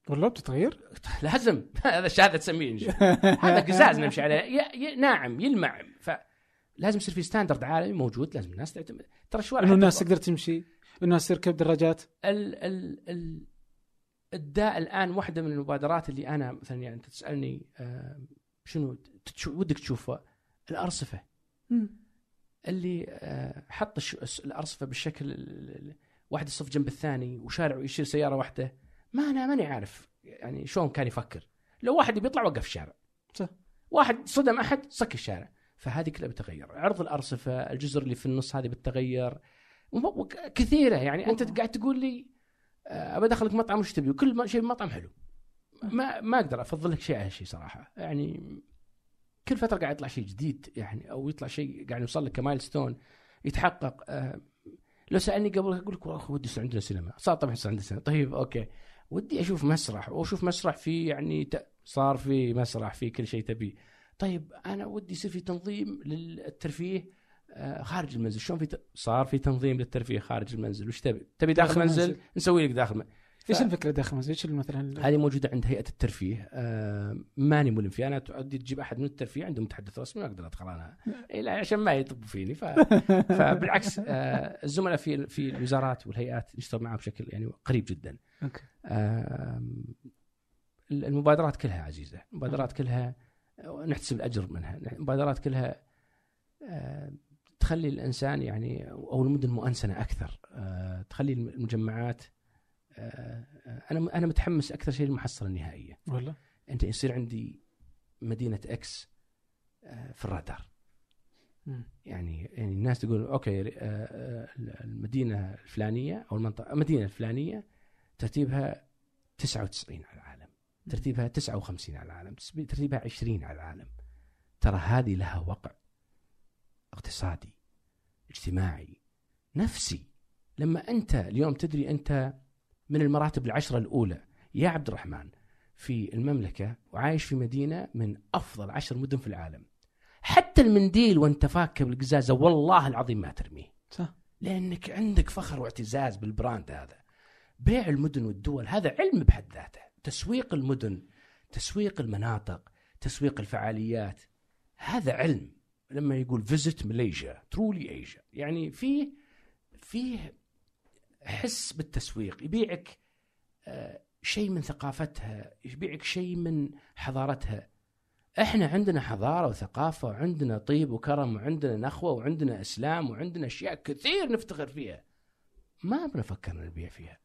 والله بتتغير؟ لازم. هذا هذا تسميه هذا قزاز نمشي عليه. ناعم يلمع ف لازم يصير في ستاندرد عالمي موجود لازم الناس تعتمد. ترى الشوارع إنه الناس تقدر تمشي الناس تركب دراجات. ال ال ال الداء الآن واحدة من المبادرات اللي أنا مثلا يعني أنت تسألني آه، شنو ودك تشوفه الأرصفة. اللي آه، حط الأرصفة بالشكل ال- ال- واحد الصف جنب الثاني وشارع ويشيل سيارة واحدة. ما أنا ماني عارف يعني شلون كان يفكر. لو واحد بيطلع وقف الشارع. صح. واحد صدم أحد صك الشارع. فهذه كلها بتغير. عرض الأرصفة الجزر اللي في النص هذه بتتغير كثيرة يعني. أنت قاعد تقول لي أبى أدخلك مطعم وش تبي؟ وكل شيء بمطعم حلو. ما ما أقدر أفضل لك شيء على شيء صراحة. يعني كل فترة قاعد يطلع شيء جديد يعني أو يطلع شيء قاعد يوصل لك ك milestone يتحقق. آه، لو سألني قبل أقول لك والله ودي يصير عندنا سينما. صار طبعا يصير عندنا سينما. طيب أوكي. ودي أشوف مسرح وأشوف مسرح في يعني. صار في مسرح في كل شيء تبيه طيب أنا ودي يصير في تنظيم للترفيه آه، خارج المنزل. شلون في ت... صار في تنظيم للترفيه خارج المنزل؟ وش تبي؟ تبي داخل داخل المنزل المنزل. نسوي لك داخل م... إيش ف- الفكرة داخل المنزل؟ إيش مثلا هذه موجودة عند هيئة الترفيه. آه ماني ملم فيها. أنا تودي تجيب أحد من الترفيه عندهم متحدث رسمي ما أقدر أدخل أنا. إيه لا عشان ما يطبوا فيني. ف... فبالعكس آه الزملاء في في الوزارات والهيئات نشتغل معهم بشكل يعني قريب جدا. أوكي. آم، المبادرات كلها عزيزة. المبادرات كلها نحتسب الأجر منها. المبادرات كلها آه، تخلي الإنسان يعني أو المدن مؤنسنة أكثر. آه، تخلي المجمعات آه، أنا أنا متحمس أكثر شيء للمحصلة النهائية. والله أنت يصير عندي مدينة X آه، في الرادار. يعني يعني الناس تقول أوكي المدينة الفلانية أو المنطقة المدينة الفلانية ترتيبها 99 على العالم ترتيبها 59 على العالم ترتيبها 20 على العالم. ترى هذه لها وقع. اقتصادي اجتماعي نفسي. لما أنت اليوم تدري أنت من المراتب العشرة الأولى يا عبد الرحمن في المملكة وعايش في مدينة من أفضل عشر مدن في العالم. حتى المنديل وانت فاكه بالقزازة والله العظيم ما ترميه. صح. لأنك عندك فخر واعتزاز بالبراند هذا. بيع المدن والدول هذا علم بحد ذاته. تسويق المدن تسويق المناطق تسويق الفعاليات هذا علم. لما يقول Visit Malaysia Truly Asia يعني فيه فيه حس بالتسويق. يبيعك آه، شيء من ثقافتها يبيعك شيء من حضارتها. إحنا عندنا حضارة وثقافة وعندنا طيب وكرم وعندنا نخوة وعندنا إسلام وعندنا أشياء كثير نفتخر فيها. ما بنفكر نبيع فيها.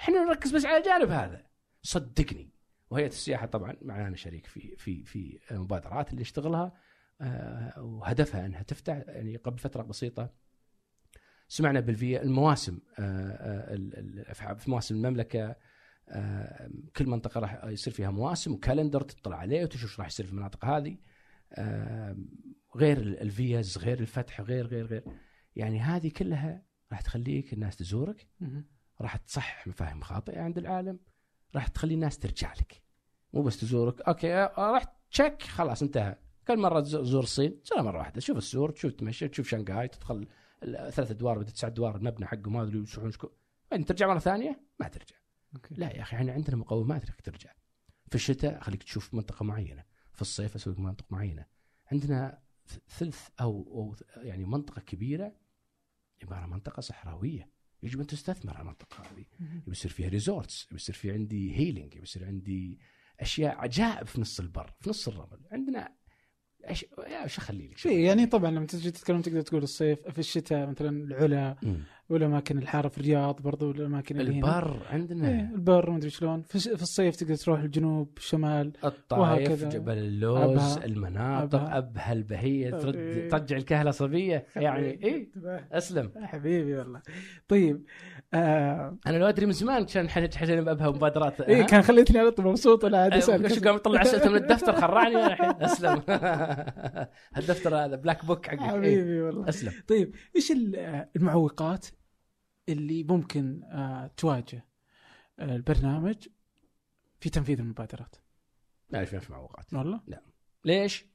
إحنا نركز بس على الجانب هذا. صدقني. وهيئة السياحة طبعا معنا شريك في في في المبادرات اللي نشتغلها آه، وهدفها أنها تفتح يعني قبل فترة بسيطة سمعنا بالفيا المواسم آه، آه، في مواسم المملكة آه، كل منطقة راح يصير فيها مواسم وكالندر تطلع عليه وتشوف إيش راح يصير في المناطق هذه. آه، غير ال- الفيز غير الفتح غير غير غير. يعني هذه كلها راح تخليك الناس تزورك. راح تصحح مفاهيم خاطئة عند العالم راح تخلي الناس ترجع لك. مو بس تزورك أوكي آه، رحت check خلاص انتهى. كل مرة تزور الصين زورها مرة واحدة. تشوف السور تشوف تمشي تشوف شنغهاي تدخل ثلاث ادوار ولا تسع ادوار المبنى حقه ما أدري يشوفون شكو. بعدين ترجع مرة ثانية؟ ما ترجع. أوكي. لا يا أخي إحنا عندنا مقومات انك ترجع. في الشتاء اخليك تشوف منطقة معينة في الصيف أسوي منطقة معينة. عندنا ثلث أو أو يعني منطقة كبيرة عبارة عن منطقة صحراوية. يجب أن تستثمر على المنطقة هذه. مم. بيصير فيها resorts بيصير في عندي healing بيصير عندي أشياء عجائب في نص البر في نص الرمل. عندنا يا وش أخلي لك في يعني طبعا لما تجي تتكلم تقدر تقول الصيف في الشتاء مثلا العلا. والأماكن الحارة في الرياض برضو والأماكن اللي هنا. البر إيه، عندنا البر ما أدري شلون. في الصيف تقدر تروح الجنوب الشمال الطائف وهكذا. جبل اللوز أبها. المناطق أبها. أبها البهية ترد إيه. ترجع الكهلة صبية. يعني إيه؟ انتبه. أسلم. يا حبيبي والله. طيب آه أنا لو أدري من زمان كان حاجة بأبها مبادرات. إيه ها؟ كان خليتني على طول مبسوط أنا عاد أسأل. شو قام يطلع اسئلته من الدفتر خرعني أنا الحين. أسلم. الدفتر هذا black book حقك. حبيبي والله. أسلم. طيب إيش ال- المعوقات؟ اللي ممكن آه تواجه آه، البرنامج في تنفيذ المبادرات ما اعرف في معوقات والله ليش؟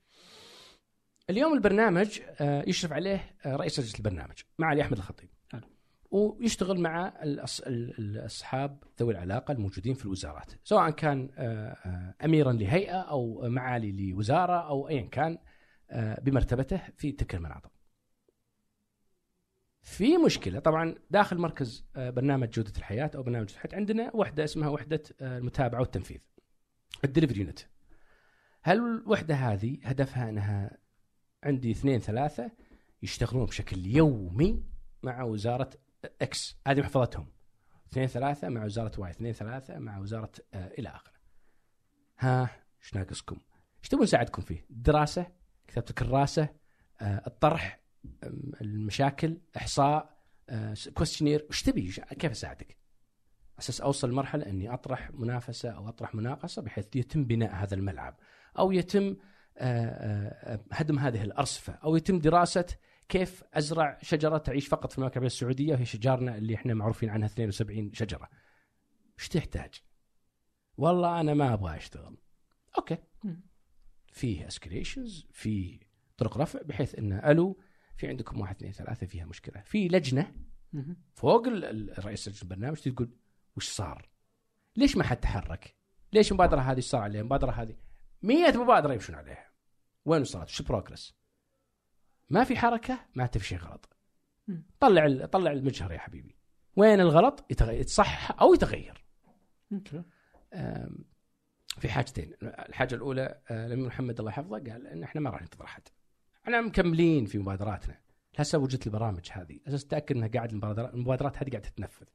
اليوم البرنامج آه، يشرف عليه رئيس لجنه البرنامج معالي أحمد الخطيب حلو. ويشتغل مع الأصحاب ذوي العلاقة الموجودين في الوزارات سواء كان اميرا لهيئة أو معالي لوزارة أو ايا كان بمرتبته في تلك المناطق. في مشكلة طبعا داخل مركز آه، برنامج جودة الحياة أو برنامج الحياة عندنا وحدة اسمها وحدة آه، المتابعة والتنفيذ. ال delivery unit. هل الوحدة هذه هدفها أنها عندي اثنين ثلاثة يشتغلون بشكل يومي مع وزارة X هذه محفظتهم. اثنين ثلاثة مع وزارة Y، اثنين ثلاثة مع وزارة آه إلى آخره. ها إيش ناقصكم؟ إيش تبون نساعدكم فيه؟ دراسة، كتابه الكراسه، آه الطرح، المشاكل، إحصاء، كويستشنير، وش تبي؟ كيف أساعدك؟ أساس أوصل لمرحلة إني أطرح منافسة أو أطرح مناقصة بحيث يتم بناء هذا الملعب أو يتم آه، آه، هدم هذه الأرصفة أو يتم دراسة كيف أزرع شجرة تعيش فقط في المملكة العربية السعودية وهي شجارنا اللي إحنا معروفين عنها 72 شجرة. إيش تحتاج؟ والله أنا ما أبغى أشتغل. أوكي. فيه escalations، فيه طرق رفع بحيث ان ألو في عندكم واحد اثنين ثلاثة فيها مشكلة، في لجنة. فوق رئيس البرنامج تقول وش صار؟ ليش ما حد تحرك؟ ليش المبادره هذه صار عليها؟ المبادره هذه 100 مبادرة يمشون عليها. وين صارت؟ وش ال progress؟ ما في حركة معناته في شيء غلط. طلع طلع المجهر يا حبيبي. وين الغلط؟ يتغير يتصح أو يتغير. في حاجتين، الحاجة الأولى آه، الأمير محمد الله يحفظه قال إن إحنا ما راح ننتظر أحد. إحنا مكملين في مبادراتنا. هسه وجدت البرامج هذه، أساس تاكد إنها قاعد المبادرات هذه قاعدة تتنفذ.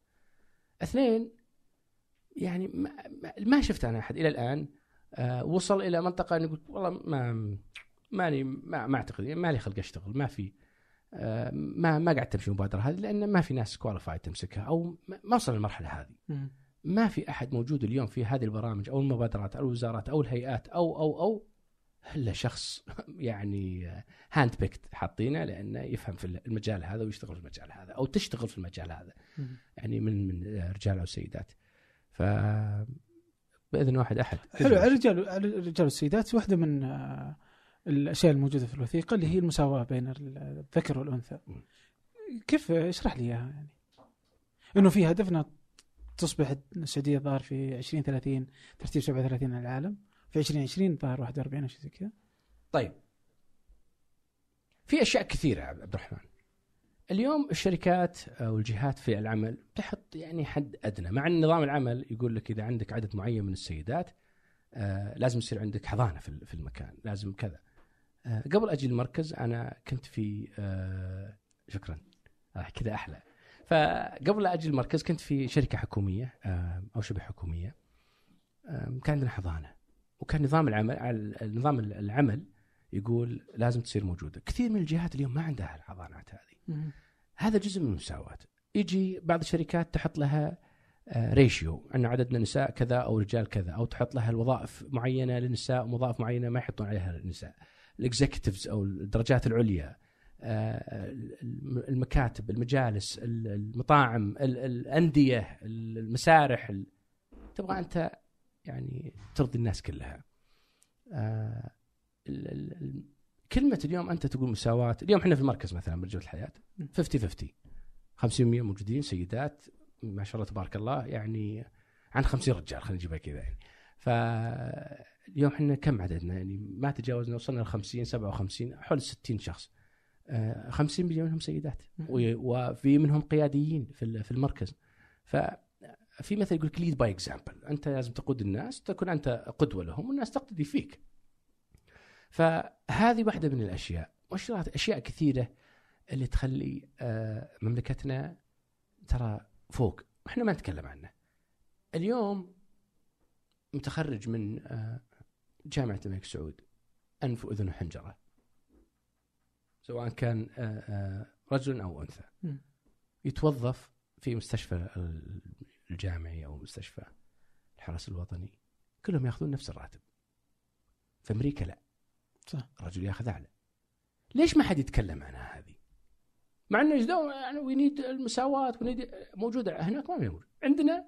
اثنين يعني ما, ما- شفت أنا أحد إلى الآن آه، وصل إلى منطقة انه يقول والله ما ماني ما, ما أعتقد ما لي خلق أشتغل ما في آه، ما ما قاعد تمشي المبادرة هذه لأن ما في ناس qualified تمسكها أو ما وصل للمرحلة هذه. ما في أحد موجود اليوم في هذه البرامج أو المبادرات أو الوزارات أو الهيئات أو أو أو إلا شخص يعني hand picked حاطينه لأنه يفهم في المجال هذا ويشتغل في المجال هذا أو تشتغل في المجال هذا. يعني من من رجال أو سيدات. ف بإذن واحد أحد. حلو على الرجال على الرجال والسيدات واحدة من آه، الأشياء الموجودة في الوثيقة اللي هي المساواة بين الذكر والأنثى. كيف اشرح لي إياها يعني؟ إنه في هدفنا تصبح السعودية ظهر في 2030 ترتيب 37 على العالم. في 2020 ظهر 41 أو شيء زي كذا. طيب. في أشياء كثيرة يا عبد الرحمن. اليوم الشركات أو الجهات في العمل تحط يعني حد أدنى. مع إن نظام العمل يقول لك إذا عندك عدد معين من السيدات آه لازم يصير عندك حضانة في المكان. لازم كذا. آه قبل أجي المركز أنا كنت في آه شكرا. كذا أحلى. فقبل أجي المركز كنت في شركة حكومية أو شبه حكومية كان عندنا حضانة. وكان نظام العمل نظام العمل يقول لازم تصير موجودة. كثير من الجهات اليوم ما عندها الحضانات هذه. هذا جزء من المساواة. يجي بعض الشركات تحط لها ratio أن عددنا نساء كذا أو رجال كذا أو تحط لها الوظائف معينة للنساء ووظائف معينة ما يحطون عليها النساء ال executives أو الدرجات العليا آه، المكاتب المجالس المطاعم ال- الأندية المسارح ال- تبغى أنت يعني ترضي الناس كلها. آه، ال- ال- ال- كلمة اليوم أنت تقول مساواة اليوم إحنا في المركز مثلا بجودة الحياة 50 50 50 موجودين سيدات ما شاء الله تبارك الله يعني عن 50 رجال خلينا نجيبها كذا يعني. فاليوم إحنا كم عددنا؟ يعني ما تجاوزنا وصلنا ل 50 57 حول 60 شخص. آه، 50 بالمية منهم سيدات. وفي منهم قياديين في ال- في مثل يقول lead by example أنت لازم تقود الناس تكون أنت قدوة لهم والناس تقتدي فيك. فهذه واحدة من الأشياء. مؤشرات أشياء كثيرة اللي تخلي آه، مملكتنا ترى فوق. إحنا ما نتكلم عنه. اليوم متخرج من آه، جامعة الملك سعود. أنف وأذن وحنجرة. سواء كان آه، رجل أو أنثى. يتوظف في مستشفى الجامعي أو مستشفى الحرس الوطني كلهم يأخذون نفس الراتب. في أمريكا لا. صح. الرجل يأخذ أعلى. ليش ما حد يتكلم عنها هذه؟ مع إنه يعني وي نيد المساواة ونيد موجودة. هناك ما موجود عندنا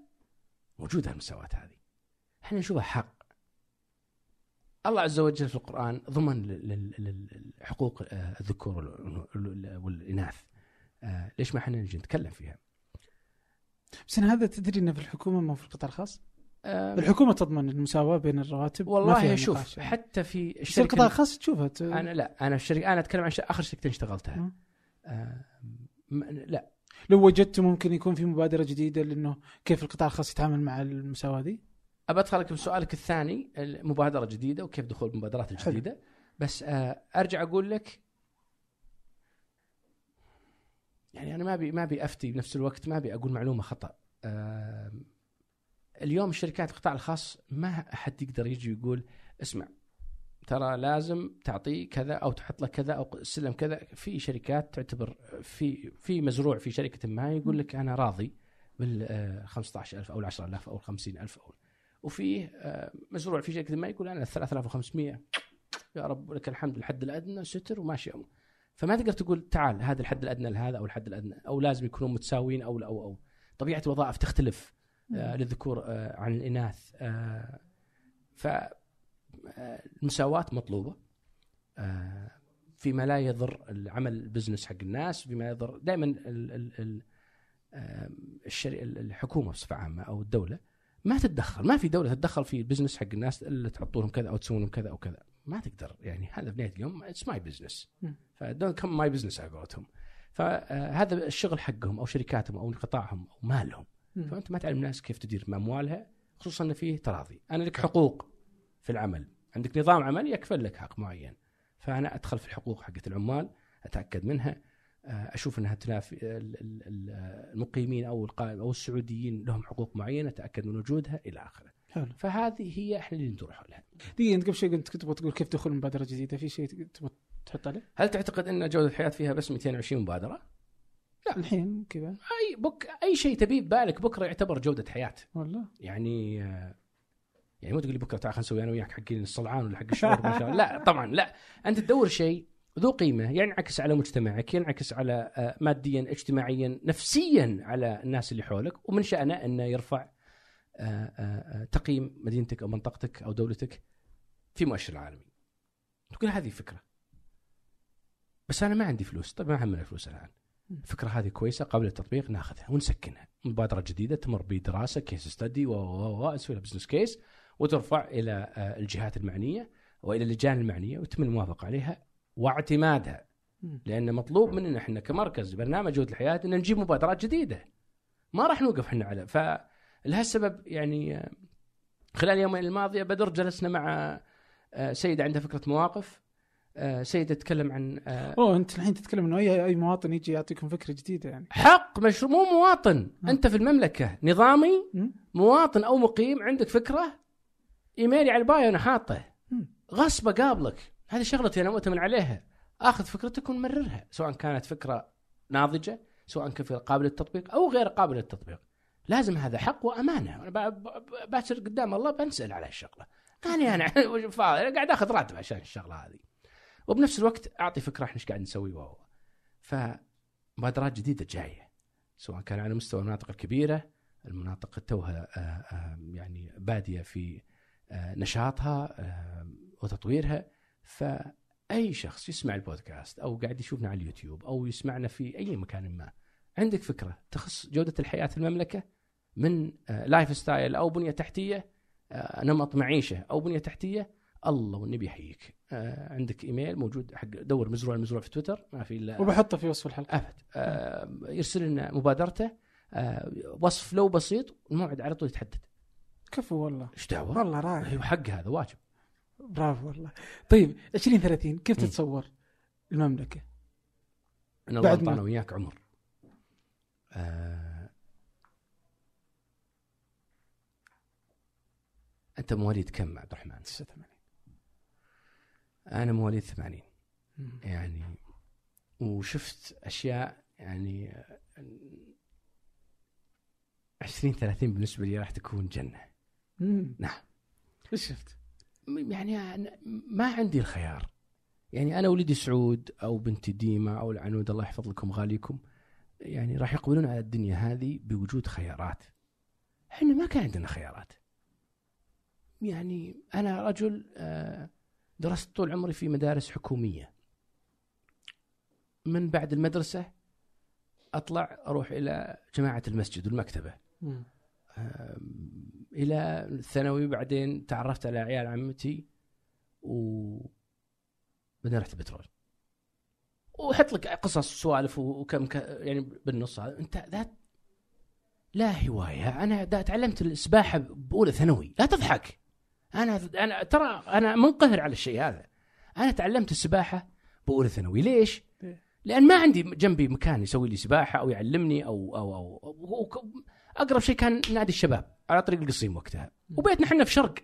موجودة المساواة هذه. إحنا نشوفها حق. الله عز وجل في القرآن ضمن لحقوق آه، الذكور وال- والإناث. آه، ليش ما إحنا نجي نتكلم فيها؟ بس أنا هذا تدري إنه في الحكومة ما في القطاع الخاص الحكومة تضمن المساواة بين الرواتب والله شوف يعني. حتى في الشركة القطاع الخاص تشوفها ت- أنا لا أنا الشركة أنا أتكلم عن آخر شركتين اشتغلتها مم. آه، م- لا لو وجدت ممكن يكون في مبادرة جديدة لأنه كيف القطاع الخاص يتعامل مع المساواة دي أبى أدخلك بسؤالك الثاني المبادرة جديدة وكيف دخول المبادرات حلو. الجديده بس آه، أرجع أقول لك يعني أنا ما ابي ما ابي افتي بنفس الوقت ما ابي أقول معلومة خطأ. آه، اليوم الشركات القطاع الخاص ما أحد يقدر يجي ويقول اسمع ترى لازم تعطي كذا أو تحط لك كذا أو سلم كذا. في شركات تعتبر في في مزروع في شركة ما يقول لك أنا راضي بال آه، 15000 أو ال 10000 أو ال 50000 أو وفيه آه، مزروع في شركة ما يقول أنا 3500 يا رب لك الحمد الحد الادنى ستر وماشي أمور. فما تقدر تقول تعال هذا الحد الأدنى لهذا أو الحد الأدنى أو لازم يكونوا متساويين أو أو أو. طبيعة الوظائف تختلف آه، للذكور آه، عن الإناث آه، ف آه، المساواة مطلوبة آه، فيما لا يضر العمل ال business حق الناس فيما يضر دائما ال- ال- ال- الشري- الحكومة بصفة عامة أو الدولة ما تتدخل ما في دولة تتدخل في ال business حق الناس إلا تحطوا لهم كذا أو تسوون لهم كذا أو كذا. ما تقدر يعني هذا بنهاية اليوم it's my business مم. ف don't come my business على قولتهم. فهذا الشغل حقهم أو شركاتهم أو قطاعهم أو مالهم. فأنت ما تعلم الناس كيف تدير اموالها خصوصا إن فيه تراضي. أنا لك حقوق في العمل. عندك نظام عمل يكفل لك حق معين. فأنا أدخل في الحقوق حقت العمال أتأكد منها آه، أشوف إنها تنافي ال- ال- ال- المقيمين أو القائم أو السعوديين لهم حقوق معينة أتأكد من وجودها إلى آخره. حلو. فهذه هي إحنا اللي ندور حولها دقيقة أنت قبل شوي كنت تبغى تقول كيف دخول مبادرة جديدة في شيء تبغى تحط عليه؟ هل تعتقد أن جودة الحياة فيها بس 220 مبادرة؟ الحين كذا. أي بك أي شيء تبيه ببالك بكرة يعتبر جودة حياة. والله. يعني آه، يعني مو تقول لي بكرة تعال خلينا نسوي أنا وياك حقين الصلعان ولا حق الشرب ما شاء الله. لا طبعا لا. أنت تدور شيء ذو قيمة ينعكس على مجتمعك ينعكس على آه، ماديا اجتماعيا نفسيا على الناس اللي حولك ومن شأنه أنه يرفع تقييم مدينتك أو منطقتك أو دولتك في مؤشر العالمي تقول هذه فكرة. بس أنا ما عندي فلوس. طيب ما همنا فلوس الآن. الفكرة هذه كويسة قبل التطبيق ناخذها ونسكنها. مبادرة جديدة تمر بدراسة case study و و و نسوي لها business case وترفع إلى آه، الجهات المعنية وإلى اللجان المعنية ويتم الموافقة عليها واعتمادها. لأن مطلوب مننا إحنا كمركز برنامج جوده الحياة إن نجيب مبادرات جديدة. ما راح نوقف إحنا على فلهالسبب يعني آه، خلال اليومين الماضيه بدر جلسنا مع آه، سيدة عندها فكرة مواقف. آه، سيدة تتكلم عن أوه أنت الحين تتكلم إنه أي أي مواطن يجي يعطيكم فكرة جديدة يعني. حق مشروع مو مواطن. مم. أنت في المملكة نظامي مم. مواطن أو مقيم عندك فكرة ايميلي على البايو أنا حاطه. غصب اقابلك هذه شغلتي أنا مؤتمن عليها. آخذ فكرتك ونمررها سواء كانت فكرة ناضجة سواء كانت فكره قابلة للتطبيق أو غير قابلة للتطبيق. لازم هذا حق وأمانة. أنا قدام الله بنسأل على الشغله أنا أنا فاضي؟ قاعد آخذ راتب عشان الشغلة هذه. وبنفس الوقت أعطي فكرة إحنا إيش قاعد نسوي وهو. فمبادرات جديدة جاية. سواء كان على مستوى المناطق الكبيرة المناطق توها آه، آه، يعني بادية في آه، نشاطها وتطويرها. فأي شخص يسمع البودكاست أو قاعد يشوفنا على اليوتيوب أو يسمعنا في أي مكان ما عندك فكرة تخص جودة الحياة في المملكة؟ من آه، lifestyle أو بنية تحتية آه، نمط معيشة أو بنية تحتية الله والنبي يحييك. آه، عندك إيميل موجود حق دور مزروع المزروع في تويتر ما في الا وبحطه في وصف الحلقة. أبد. آه، يرسل لنا مبادرته آه، وصف لو بسيط الموعد على طول يتحدد. كفو والله. إيش دعوة؟ والله رائع أيوه حق هذا واجب. برافو والله. طيب 20 30 كيف. تتصور المملكة؟ إن الله بعد أعطانا وياك عمر. آه أنت مواليد كم عبد الرحمن؟ 89 أنا مواليد 80 مم. يعني وشفت أشياء يعني آه، 20 30 بالنسبة لي راح تكون جنة مم. نعم. إيش شفت؟ يعني ما عندي الخيار يعني أنا ولدي سعود أو بنتي ديما أو العنود الله يحفظ لكم غاليكم يعني راح يقبلون على الدنيا هذه بوجود خيارات إحنا ما كان عندنا خيارات يعني أنا رجل آه، درست طول عمري في مدارس حكومية. من بعد المدرسة أطلع أروح إلى جماعة المسجد والمكتبة. آم، إلى الثانوي بعدين تعرفت على عيال عمتي و بعدين رحت البترول وحط لك قصص وسوالف وكم ك... يعني بالنص هذا. أنت ذات لا هواية. أنا دا تعلمت السباحة بأولى ثانوي لا تضحك. أنا أنا ترى أنا منقهر على الشيء هذا. أنا تعلمت السباحة بأولى ثانوي. ليش؟ ليه؟ لأن ما عندي جنبي مكان يسوي لي سباحة أو يعلمني أو أو أو, أو, أو أقرب شيء كان نادي الشباب على طريق القصيم وقتها. وبيتنا إحنا في شرق.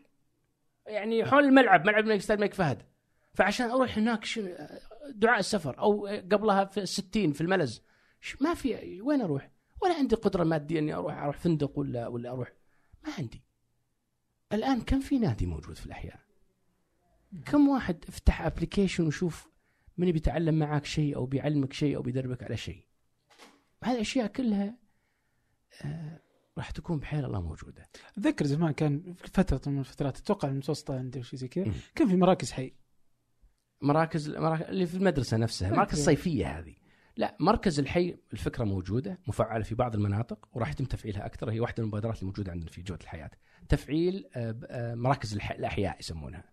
يعني حول الملعب ملعب الملك استاد الملك فهد. فعشان أروح هناك دعاء السفر أو قبلها في الستين في الملز. ما في وين أروح؟ ولا عندي قدرة مادية إني أروح أروح فندق ولا ولا أروح. ما عندي. الآن كم في نادي موجود في الأحياء؟ كم واحد افتح ابلكيشن وشوف من بيتعلم معك شيء أو بيعلمك شيء أو بيدربك على شيء. هذه الاشياء كلها آه راح تكون بحيل الله موجودة. أتذكر زمان كان في فترة من الفترات أتوقع المتوسطه عندي شيء زي كذا. كان في مراكز حي مراكز المراكز اللي في المدرسة نفسها. المراكز الصيفيه هذه لا مركز الحي الفكرة موجودة مفعلة في بعض المناطق وراح يتم تفعيلها أكثر. هي واحدة من المبادرات اللي موجوده عندنا في جودة الحياة. تفعيل آه، آه، مراكز الأحياء يسمونها.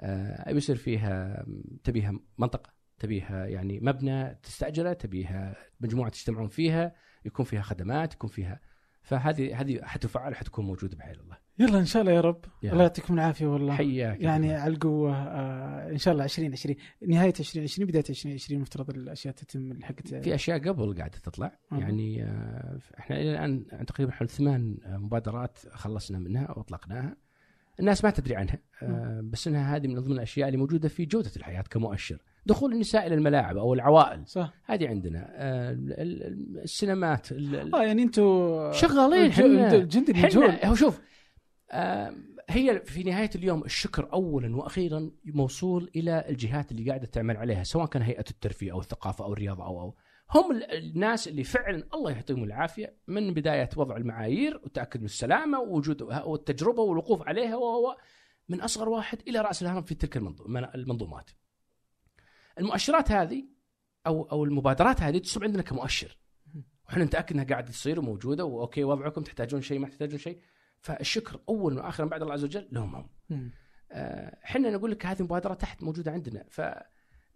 آه، بيصير فيها تبيها منطقة تبيها يعني مبنى تستأجره تبيها مجموعة تجتمعون فيها يكون فيها خدمات يكون فيها فهذه هذه حتفعل حتكون موجودة بحيل الله. يلا إن شاء الله يا رب. يا الله. يعطيكم العافية والله. حياك يعني على القوة آه إن شاء الله 2020 نهاية 2020 بداية 2020 مفترض الأشياء تتم حقت في أشياء قبل قاعدة تطلع. يعني آه، إحنا إلى الآن تقريبا حول ثمان مبادرات خلصنا منها أو أطلقناها. الناس ما تدري عنها آه، بس إنها هذه من ضمن الأشياء اللي موجودة في جودة الحياة كمؤشر. دخول النساء إلى الملاعب أو العوائل. صح. هذه عندنا آه، ال- ال- السينمات ال- ال- آه يعني أنتم شغالين الج- حنا. الجندي هو شوف هي في نهاية اليوم الشكر اولا وأخيرا موصول إلى الجهات اللي قاعدة تعمل عليها سواء كان هيئة الترفيه أو الثقافة أو الرياضة أو أو هم ال- الناس اللي فعلا الله يعطيهم العافية من بداية وضع المعايير والتاكد من السلامة ووجود والتجربة والوقوف عليها و و- من أصغر واحد إلى رأس الهرم في تلك المنظو- من- المنظومات. المؤشرات هذه أو أو المبادرات هذه تصب عندنا كمؤشر. وإحنا نتأكد إنها قاعدة تصير وموجودة وأوكي وضعكم تحتاجون شيء ما تحتاجون شيء فالشكر اولا واخرا بعد الله عز وجل لهم هم. مم. آه، إحنا نقول لك هذه مبادرة تحت موجودة عندنا ف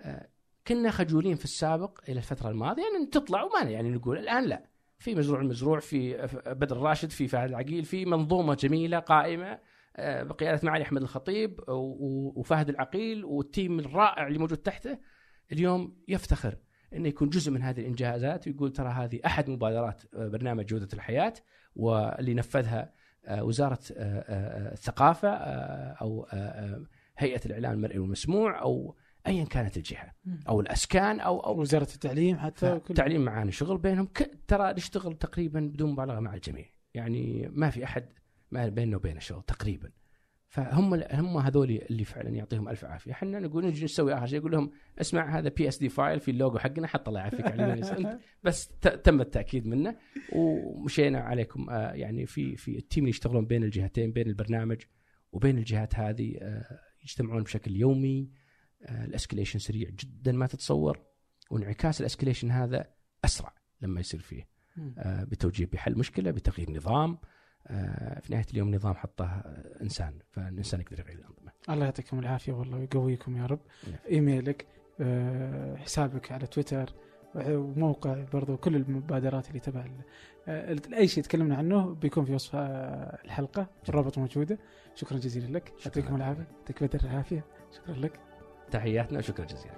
آه، كنا خجولين في السابق إلى الفترة الماضية إن تطلع وما يعني نقول الآن لا في مزروع المزروع في بدر الراشد في فهد العقيل في منظومة جميلة قائمة آه، بقيادة معالي أحمد الخطيب وفهد العقيل والتيم الرائع اللي موجود تحته اليوم يفتخر إنه يكون جزء من هذه الإنجازات ويقول ترى هذه أحد مبادرات برنامج جودة الحياة واللي نفذها وزارة آه، آه، الثقافة آه، أو آه، آه، هيئة الاعلام المرئي والمسموع أو ايا كانت الجهة. أو الأسكان أو أو وزارة التعليم حتى التعليم معانا شغل بينهم. ترى نشتغل تقريبا بدون مبالغة مع الجميع يعني ما في أحد ما بيننا وبين الشغل تقريبا فهم هم هذول اللي فعلا يعطيهم ألف عافية. إحنا نقول نجي نسوي آخر شيء يقول لهم اسمع هذا PSD file في اللوجو حقنا حط الله يعافيك أنت بس تم التأكيد منه ومشينا عليكم آه، يعني في في ال team اللي يشتغلون بين الجهتين بين البرنامج وبين الجهات هذه آه، يجتمعون بشكل يومي. آه، ال escalation سريع جدا ما تتصور وانعكاس ال escalation هذا أسرع لما يصير فيه. بتوجيه بحل مشكلة بتغيير نظام في نهاية اليوم نظام حطه آه، إنسان فالإنسان يقدر يغير الأنظمة. الله يعطيكم العافية والله ويقويكم يا رب. نعم. إيميلك آه، حسابك على تويتر وموقع برضو كل المبادرات اللي تبع آه، أي شيء تكلمنا عنه بيكون في وصف آه، الحلقة الرابط موجوده شكرا جزيلا لك. يعطيكم العافية. يعطيك بدر العافيه شكرا لك. تحياتنا وشكرا جزيلا.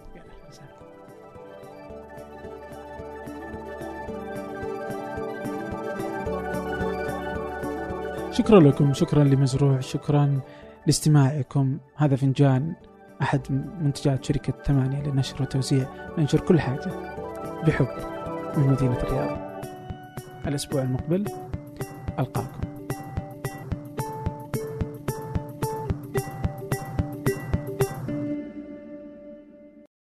شكرا لكم شكرا لمزروع شكرا لاستماعكم. هذا فنجان أحد منتجات شركة ثمانية للنشر وتوزيع. ننشر كل حاجة بحب من مدينة الرياض. الأسبوع المقبل ألقاكم.